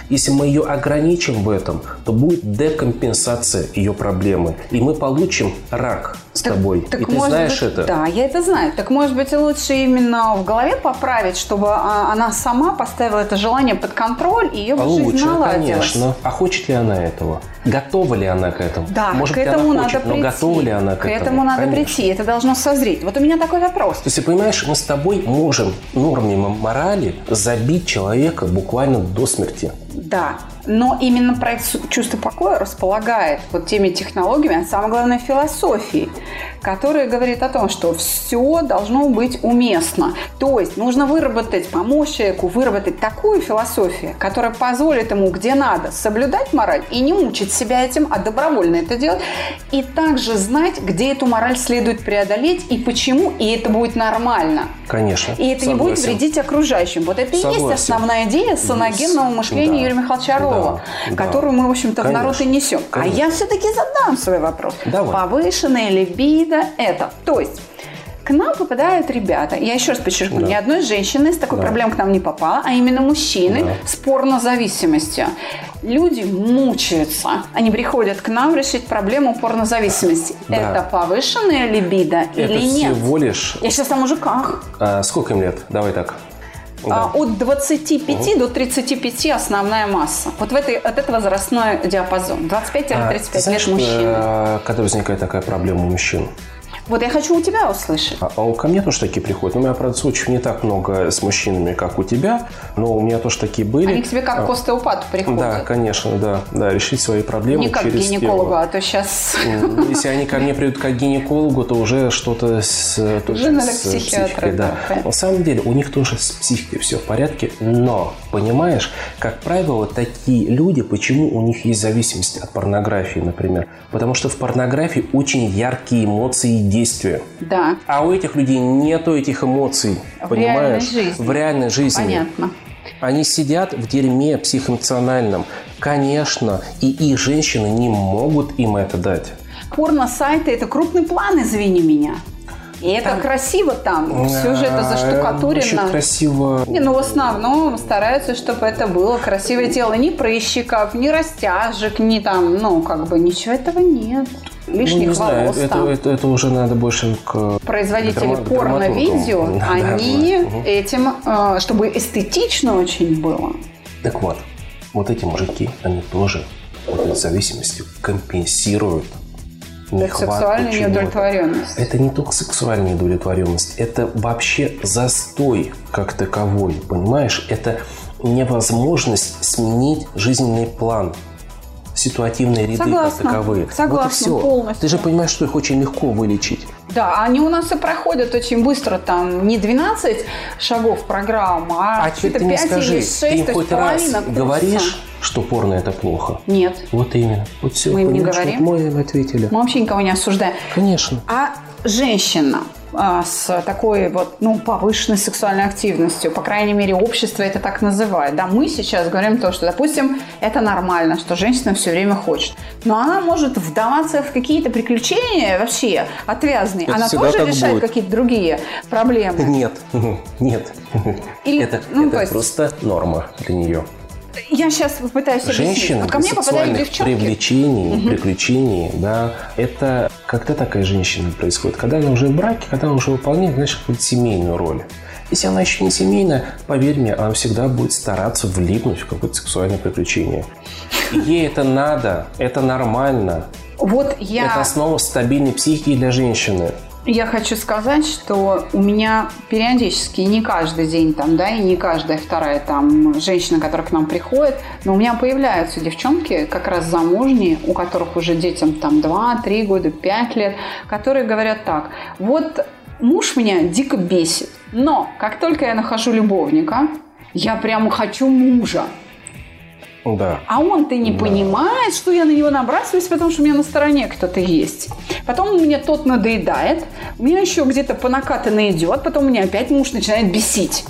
Если мы ее ограничим в этом, то будет декомпенсация ее проблемы, и мы получим рак с тобой. Так и ты знаешь быть, это? Да, я это знаю. Так может быть лучше именно в голове поправить, чтобы а, она сама поставила это желание под контроль и ее бы жизнь Лучше, наладилась. конечно. А хочет ли она этого? Готова ли она к этому? Да, Может к быть, этому она надо хочет, прийти. но готова ли она к, к этому надо Конечно. прийти. Это должно созреть. Вот у меня такой вопрос. То есть, ты понимаешь, мы с тобой можем нормами морали забить человека буквально до смерти. Да, но именно проект «Су- «Чувство покоя» располагает вот теми технологиями, а самое главное философией, которая говорит о том, что все должно быть уместно. То есть нужно выработать, помочь человеку выработать такую философию, которая позволит ему где надо соблюдать мораль и не мучить себя этим, а добровольно это делать. И также знать, где эту мораль следует преодолеть и почему, и это будет нормально. Конечно. И это не будет Согласен. вредить окружающим. Вот это и есть Согласен. основная идея саногенного мышления Да. Юрия Михайловича Орлова, Да. Которую мы, в общем-то, в народ и Конечно. несем. А Конечно. я все-таки задам свой вопрос. Давай. Повышенная либидо это. То есть к нам попадают ребята. Я еще раз подчеркну, Да. ни одной женщины с такой Да. проблемой к нам не попало, а именно мужчины Да. с порнозависимостью. Люди мучаются. Они приходят к нам решить проблему порнозависимости. Да. Это повышенная либидо Это или нет? всего лишь... Я сейчас о мужиках. А, сколько им лет? Давай так. А, Да. От 25 до 35 основная масса. Вот в этой, от этого возрастной диапазон. 25-35 А, лет знаешь, мужчины. э, когда возникает такая проблема у мужчин? Вот я хочу у тебя услышать. А, а ко мне тоже такие приходят. Ну, у меня, правда, случаев не так много с мужчинами, как у тебя, но у меня тоже такие были. Они к тебе как а, к остеопату приходят. Да, конечно, да. Да, решить свои проблемы Не как через гинекологу, тело. а то сейчас... Если они ко мне придут как гинекологу, то уже что-то с, Уже надо с психикой. Да. да. На самом деле у них тоже с психикой все в порядке, но, понимаешь, как правило, такие люди, почему у них есть зависимость от порнографии, например? Потому что в порнографии очень яркие эмоции и действия. Да, А у этих людей нету этих эмоций, В понимаешь? реальной жизни. В реальной жизни. понятно. Они сидят в дерьме психоэмоциональном. Конечно, и их женщины не могут им это дать. Порно-сайты – это крупный план, извини меня. И это красиво там, все же это А, Очень заштукатурено. красиво. Не, ну в основном стараются, чтобы это было красивое тело. Ни прыщиков, ни растяжек, ни там, ну, как бы ничего этого нет. Ну, Лишних не знаю, волос это, там. это, это уже надо больше к Производители к драма- порно-видео. [laughs] Да, они да, этим, э, чтобы эстетично очень было. Так вот, вот эти мужики, они тоже вот этой зависимостью компенсируют нехватку сексуальная неудовлетворенность. Это не только сексуальная удовлетворенность, это вообще застой как таковой, понимаешь? Это невозможность сменить жизненный план, ситуативные ряды Согласна. как таковые. Согласна вот и все. полностью. Ты же понимаешь, что их очень легко вылечить. Да, они у нас и проходят очень быстро, там не 12 шагов программы, а, А мне 5 скажи, или 6, ты им хоть раз курса. говоришь, что порно это плохо? Нет, Вот именно. Вот все, Мы им не говорим. вот мы им ответили. мы вообще никого не осуждаем. Конечно. А женщина с такой вот, ну, повышенной сексуальной активностью, по крайней мере, общество это так называет. Да, мы сейчас говорим то, что, допустим, это нормально, что женщина все время хочет. Но она может вдаваться в какие-то приключения вообще отвязные. Это она тоже решает будет. какие-то другие проблемы. Нет, [laughs] нет. Или- это ну, это есть- просто норма для нее. Я сейчас попытаюсь объяснить. Женщина Вот ко мне попадают девчонки. привлечений, приключений, да, это когда такая женщина происходит? Когда она уже в браке, когда она уже выполняет, знаешь, какую-то семейную роль. Если она еще не семейная, поверь мне, она всегда будет стараться влипнуть в какое-то сексуальное приключение. Ей это надо, это нормально. Вот я... Это основа стабильной психики для женщины. Я хочу сказать, что у меня периодически, не каждый день там, да, и не каждая вторая там женщина, которая к нам приходит, но у меня появляются девчонки, как раз замужние, у которых уже детям там 2, 3 года, 5 лет, которые говорят так, вот муж меня дико бесит, но как только я нахожу любовника, я прямо хочу мужа. Да. А он-то не понимает, что я на него набрасываюсь, потому что у меня на стороне кто-то есть. Потом мне тот надоедает, у меня еще где-то по накатанной идет, потом меня опять муж начинает бесить.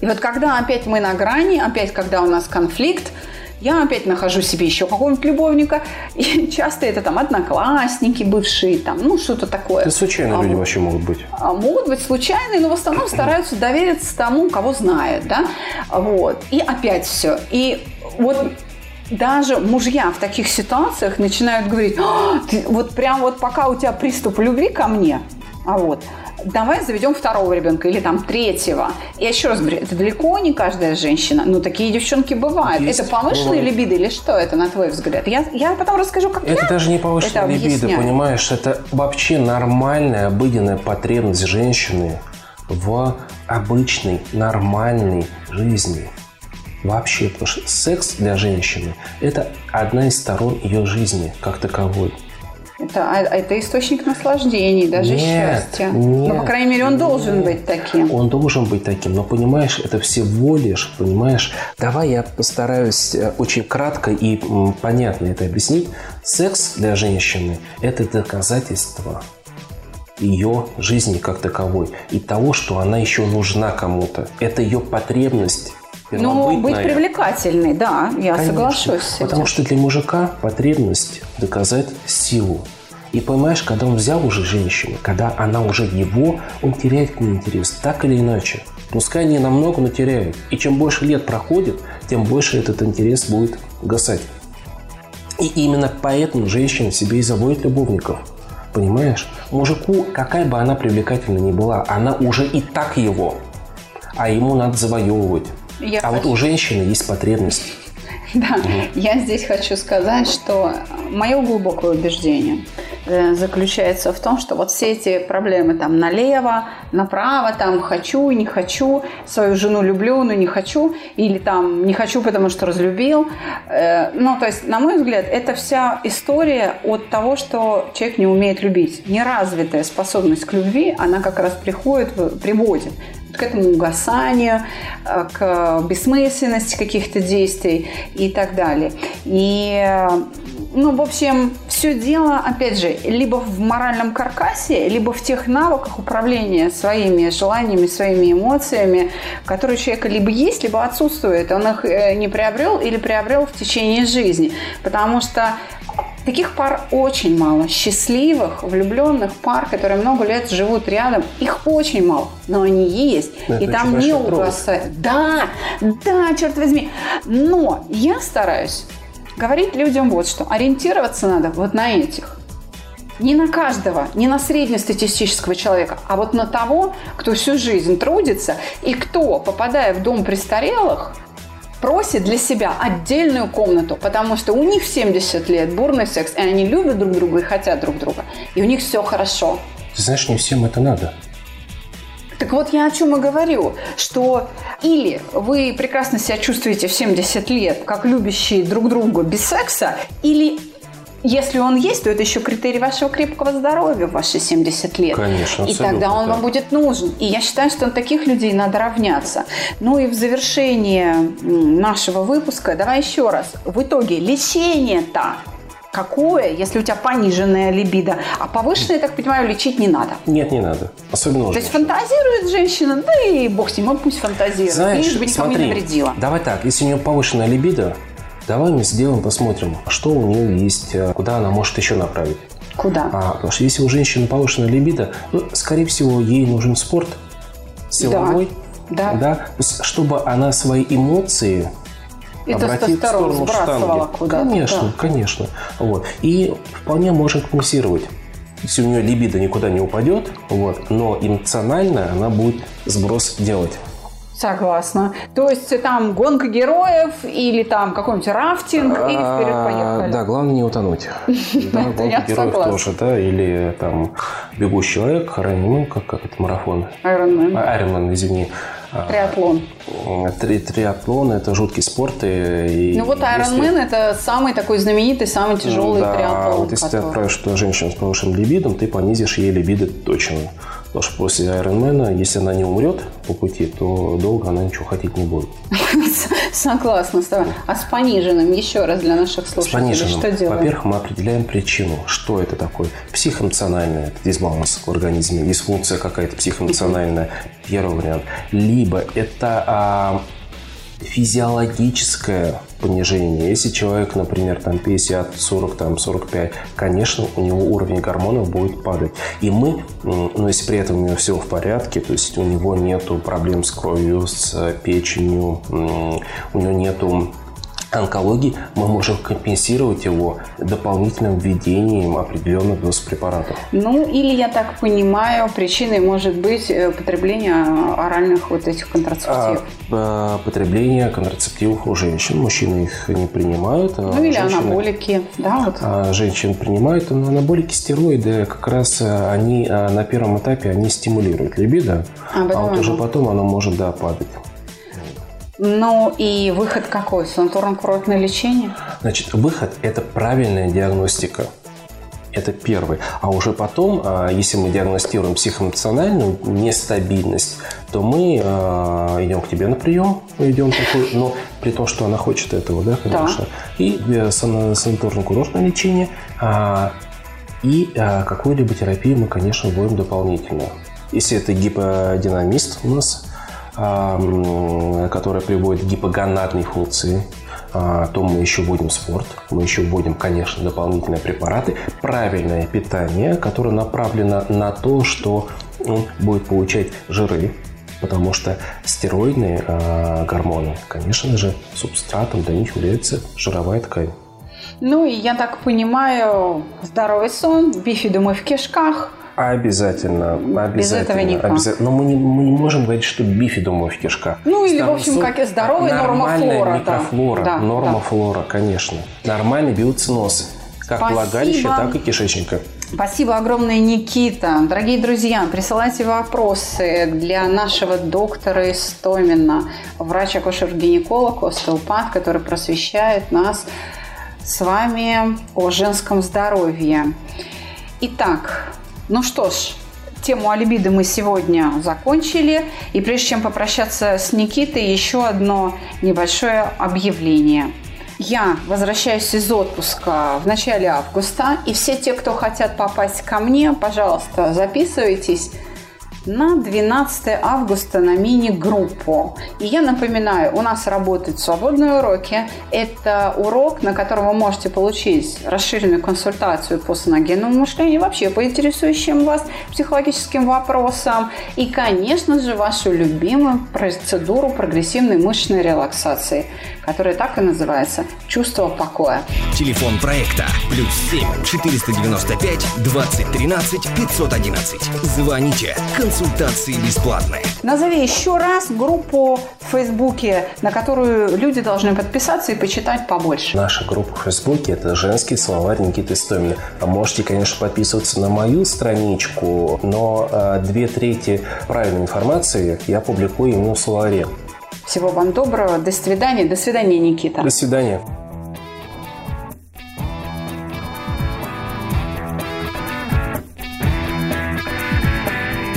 И вот когда опять мы на грани, опять когда у нас конфликт, я опять нахожу себе еще какого-нибудь любовника. И [laughs] часто это там одноклассники бывшие, там, ну, что-то такое. Это случайно А люди вообще могут быть. А, Могут быть случайные, но в основном [clears throat] стараются довериться тому, кого знают, да, вот. И опять все. И вот даже мужья в таких ситуациях начинают говорить, «А, ты вот прям вот пока у тебя приступ любви ко мне, а вот, давай заведем второго ребенка или там третьего. Я еще раз говорю, это далеко не каждая женщина, но такие девчонки бывают. Есть, это повышенная бывает. либидо или что это, на твой взгляд? Я, я потом расскажу, как Это я даже не повышенная это либидо, объясняю. понимаешь? Это вообще нормальная, обыденная потребность женщины в обычной, нормальной жизни. Вообще, потому что секс для женщины – это одна из сторон ее жизни как таковой. Это, а- это источник наслаждений, даже Нет, счастья. нет, ну, по крайней мере, он должен нет. быть таким. Он должен быть таким, но понимаешь, это всего лишь, понимаешь, давай я постараюсь э, очень кратко и понятно это объяснить. Секс для женщины – это доказательство ее жизни как таковой и того, что она еще нужна кому-то. Это ее потребность Ну, быть привлекательной, да, я Конечно. соглашусь. Потому что для мужика потребность доказать силу. И понимаешь, когда он взял уже женщину, когда она уже его, он теряет к ней интерес, так или иначе. Пускай не намного, но теряет. И чем больше лет проходит, тем больше этот интерес будет гасать. И именно поэтому женщина себе и заводит любовников. Понимаешь? Мужику, какая бы она привлекательна ни была, она уже и так его. А ему надо завоевывать. Я а вот хочу- у женщины есть потребность. [laughs] Да, я здесь хочу сказать, что мое глубокое убеждение, э, заключается в том, что вот все эти проблемы там налево, направо, там хочу, не хочу, свою жену люблю, но не хочу, или там не хочу, потому что разлюбил. Э, ну, то есть, на мой взгляд, это вся история от того, что человек не умеет любить. Неразвитая способность к любви, она как раз приходит, приводит к этому угасанию, э, к бессмысленности каких-то действий и так далее. И ну, в общем, все дело, опять же, либо в моральном каркасе, либо в тех навыках управления своими желаниями, своими эмоциями, которые у человека либо есть, либо отсутствуют. Он их э, не приобрел или приобрел в течение жизни. Потому что Таких пар очень мало. Счастливых, влюбленных пар, которые много лет живут рядом, их очень мало. Но они есть. Это и там не угасает. Да, да, черт возьми. Но я стараюсь говорить людям вот что. Ориентироваться надо вот на этих. Не на каждого, не на среднестатистического человека, а вот на того, кто всю жизнь трудится и кто, попадая в дом престарелых, просит для себя отдельную комнату, потому что у них 70 лет бурный секс, и они любят друг друга и хотят друг друга, и у них все хорошо. Ты знаешь, не всем это надо. Так вот я о чем и говорю, что или вы прекрасно себя чувствуете в 70 лет, как любящие друг друга без секса, или если он есть, то это еще критерий вашего крепкого здоровья в ваши 70 лет. Конечно, И тогда он да. вам будет нужен. И я считаю, что на таких людей надо равняться. Ну и в завершение нашего выпуска, давай еще раз. В итоге лечение-то Какое, если у тебя пониженная либидо? А повышенное, я так понимаю, лечить не надо. Нет, не надо. Особенно. То есть фантазирует женщина, да и бог с ним, он пусть фантазирует. Знаешь, лишь бы никому смотри, не навредила. Давай так, если у нее повышенная либидо, давай мы сделаем, посмотрим, что у нее есть, э, куда она может еще направить. Куда? А, потому что если у женщины повышенная либидо, ну, скорее всего, ей нужен спорт силовой. Да. да. да? Чтобы она свои эмоции и обратить в сторону штанги. Конечно, да. конечно. Вот. И вполне может компенсировать. Если у нее либидо никуда не упадет, вот, но эмоционально она будет сброс делать. Согласна. То есть там гонка героев или там какой-нибудь рафтинг и вперед а, поехали. Да, главное не утонуть. [laughs] Да, гонка героев тоже, да, или там бегущий человек, ранний, как, как это марафон? Ironman. Ironman, извини. А, триатлон. Три, триатлон – это жуткий спорт. И, ну вот Ironman если... – это самый такой знаменитый, самый тяжелый да, триатлон. вот если который... ты отправишь женщину с повышенным либидом, ты понизишь ей либидо точно. Потому что после Ironman, если она не умрет по пути, то долго она ничего хотеть не будет. [laughs] Согласна с тобой. А с пониженным, еще раз для наших слушателей, что делаем? Во-первых, мы определяем причину. Что это такое? Психоэмоциональная дисбаланс в организме, дисфункция какая-то психоэмоциональная. Первый вариант. Либо это а, физиологическое понижение. Если человек, например, там 50, 40, там 45, конечно, у него уровень гормонов будет падать. И мы, ну, если при этом у него все в порядке, то есть у него нету проблем с кровью, с печенью, у него нету онкологии мы можем компенсировать его дополнительным введением определенных доз препаратов. Ну, или, я так понимаю, причиной может быть э, потребление оральных вот этих контрацептивов. А, потребление контрацептивов у женщин. Мужчины их не принимают. А ну, или женщины, анаболики. Да, вот. А женщин принимают. Но анаболики, стероиды, как раз э, они на первом этапе они стимулируют либидо, а, а вот уже потом оно может да, падать. Ну и выход какой? Санаторно-курортное лечение? Значит, выход – это правильная диагностика. Это первый. А уже потом, а, если мы диагностируем психоэмоциональную нестабильность, то мы а, идем к тебе на прием, идем такой, но при том, что она хочет этого, да, конечно. Да. И э, санаторно-курортное лечение, а, и какую-либо терапию мы, конечно, вводим дополнительно. Если это гиподинамист у нас, которая приводит к гипогонадной функции, а, то мы еще вводим спорт, мы еще вводим, конечно, дополнительные препараты, правильное питание, которое направлено на то, что он будет получать жиры, потому что стероидные э, гормоны, конечно же, субстратом для них является жировая ткань. Ну и я так понимаю, здоровый сон, бифидумы в кишках – Обязательно, обязательно. Без этого никак. Обязательно. Но мы не, мы не можем говорить, что бифидумы в кишках. Ну или, в общем, как и здоровая норма флора. Микрофлора, да. норма да, флора, конечно. Нормальный биоциноз. Как Спасибо. влагалища, так и кишечника. Спасибо огромное, Никита. Дорогие друзья, присылайте вопросы для нашего доктора Истомина, врач-акушер-гинеколог, остеопат, который просвещает нас с вами о женском здоровье. Итак, ну что ж, тему о мы сегодня закончили. И прежде чем попрощаться с Никитой, еще одно небольшое объявление – я возвращаюсь из отпуска в начале августа, и все те, кто хотят попасть ко мне, пожалуйста, записывайтесь на 12 августа на мини-группу. И я напоминаю, у нас работают свободные уроки. Это урок, на котором вы можете получить расширенную консультацию по саногенному мышлению, вообще по интересующим вас психологическим вопросам. И, конечно же, вашу любимую процедуру прогрессивной мышечной релаксации, которая так и называется «Чувство покоя». Телефон проекта плюс 7 495 2013 511. Звоните. Консультации бесплатные. Назови еще раз группу в Фейсбуке, на которую люди должны подписаться и почитать побольше. Наша группа в Фейсбуке – это «Женский словарь Никиты Стомина». А можете, конечно, подписываться на мою страничку, но э, две трети правильной информации я публикую именно в словаре. Всего вам доброго. До свидания. До свидания, Никита. До свидания.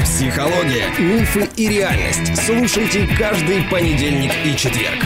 Психология, мифы и реальность. Слушайте каждый понедельник и четверг.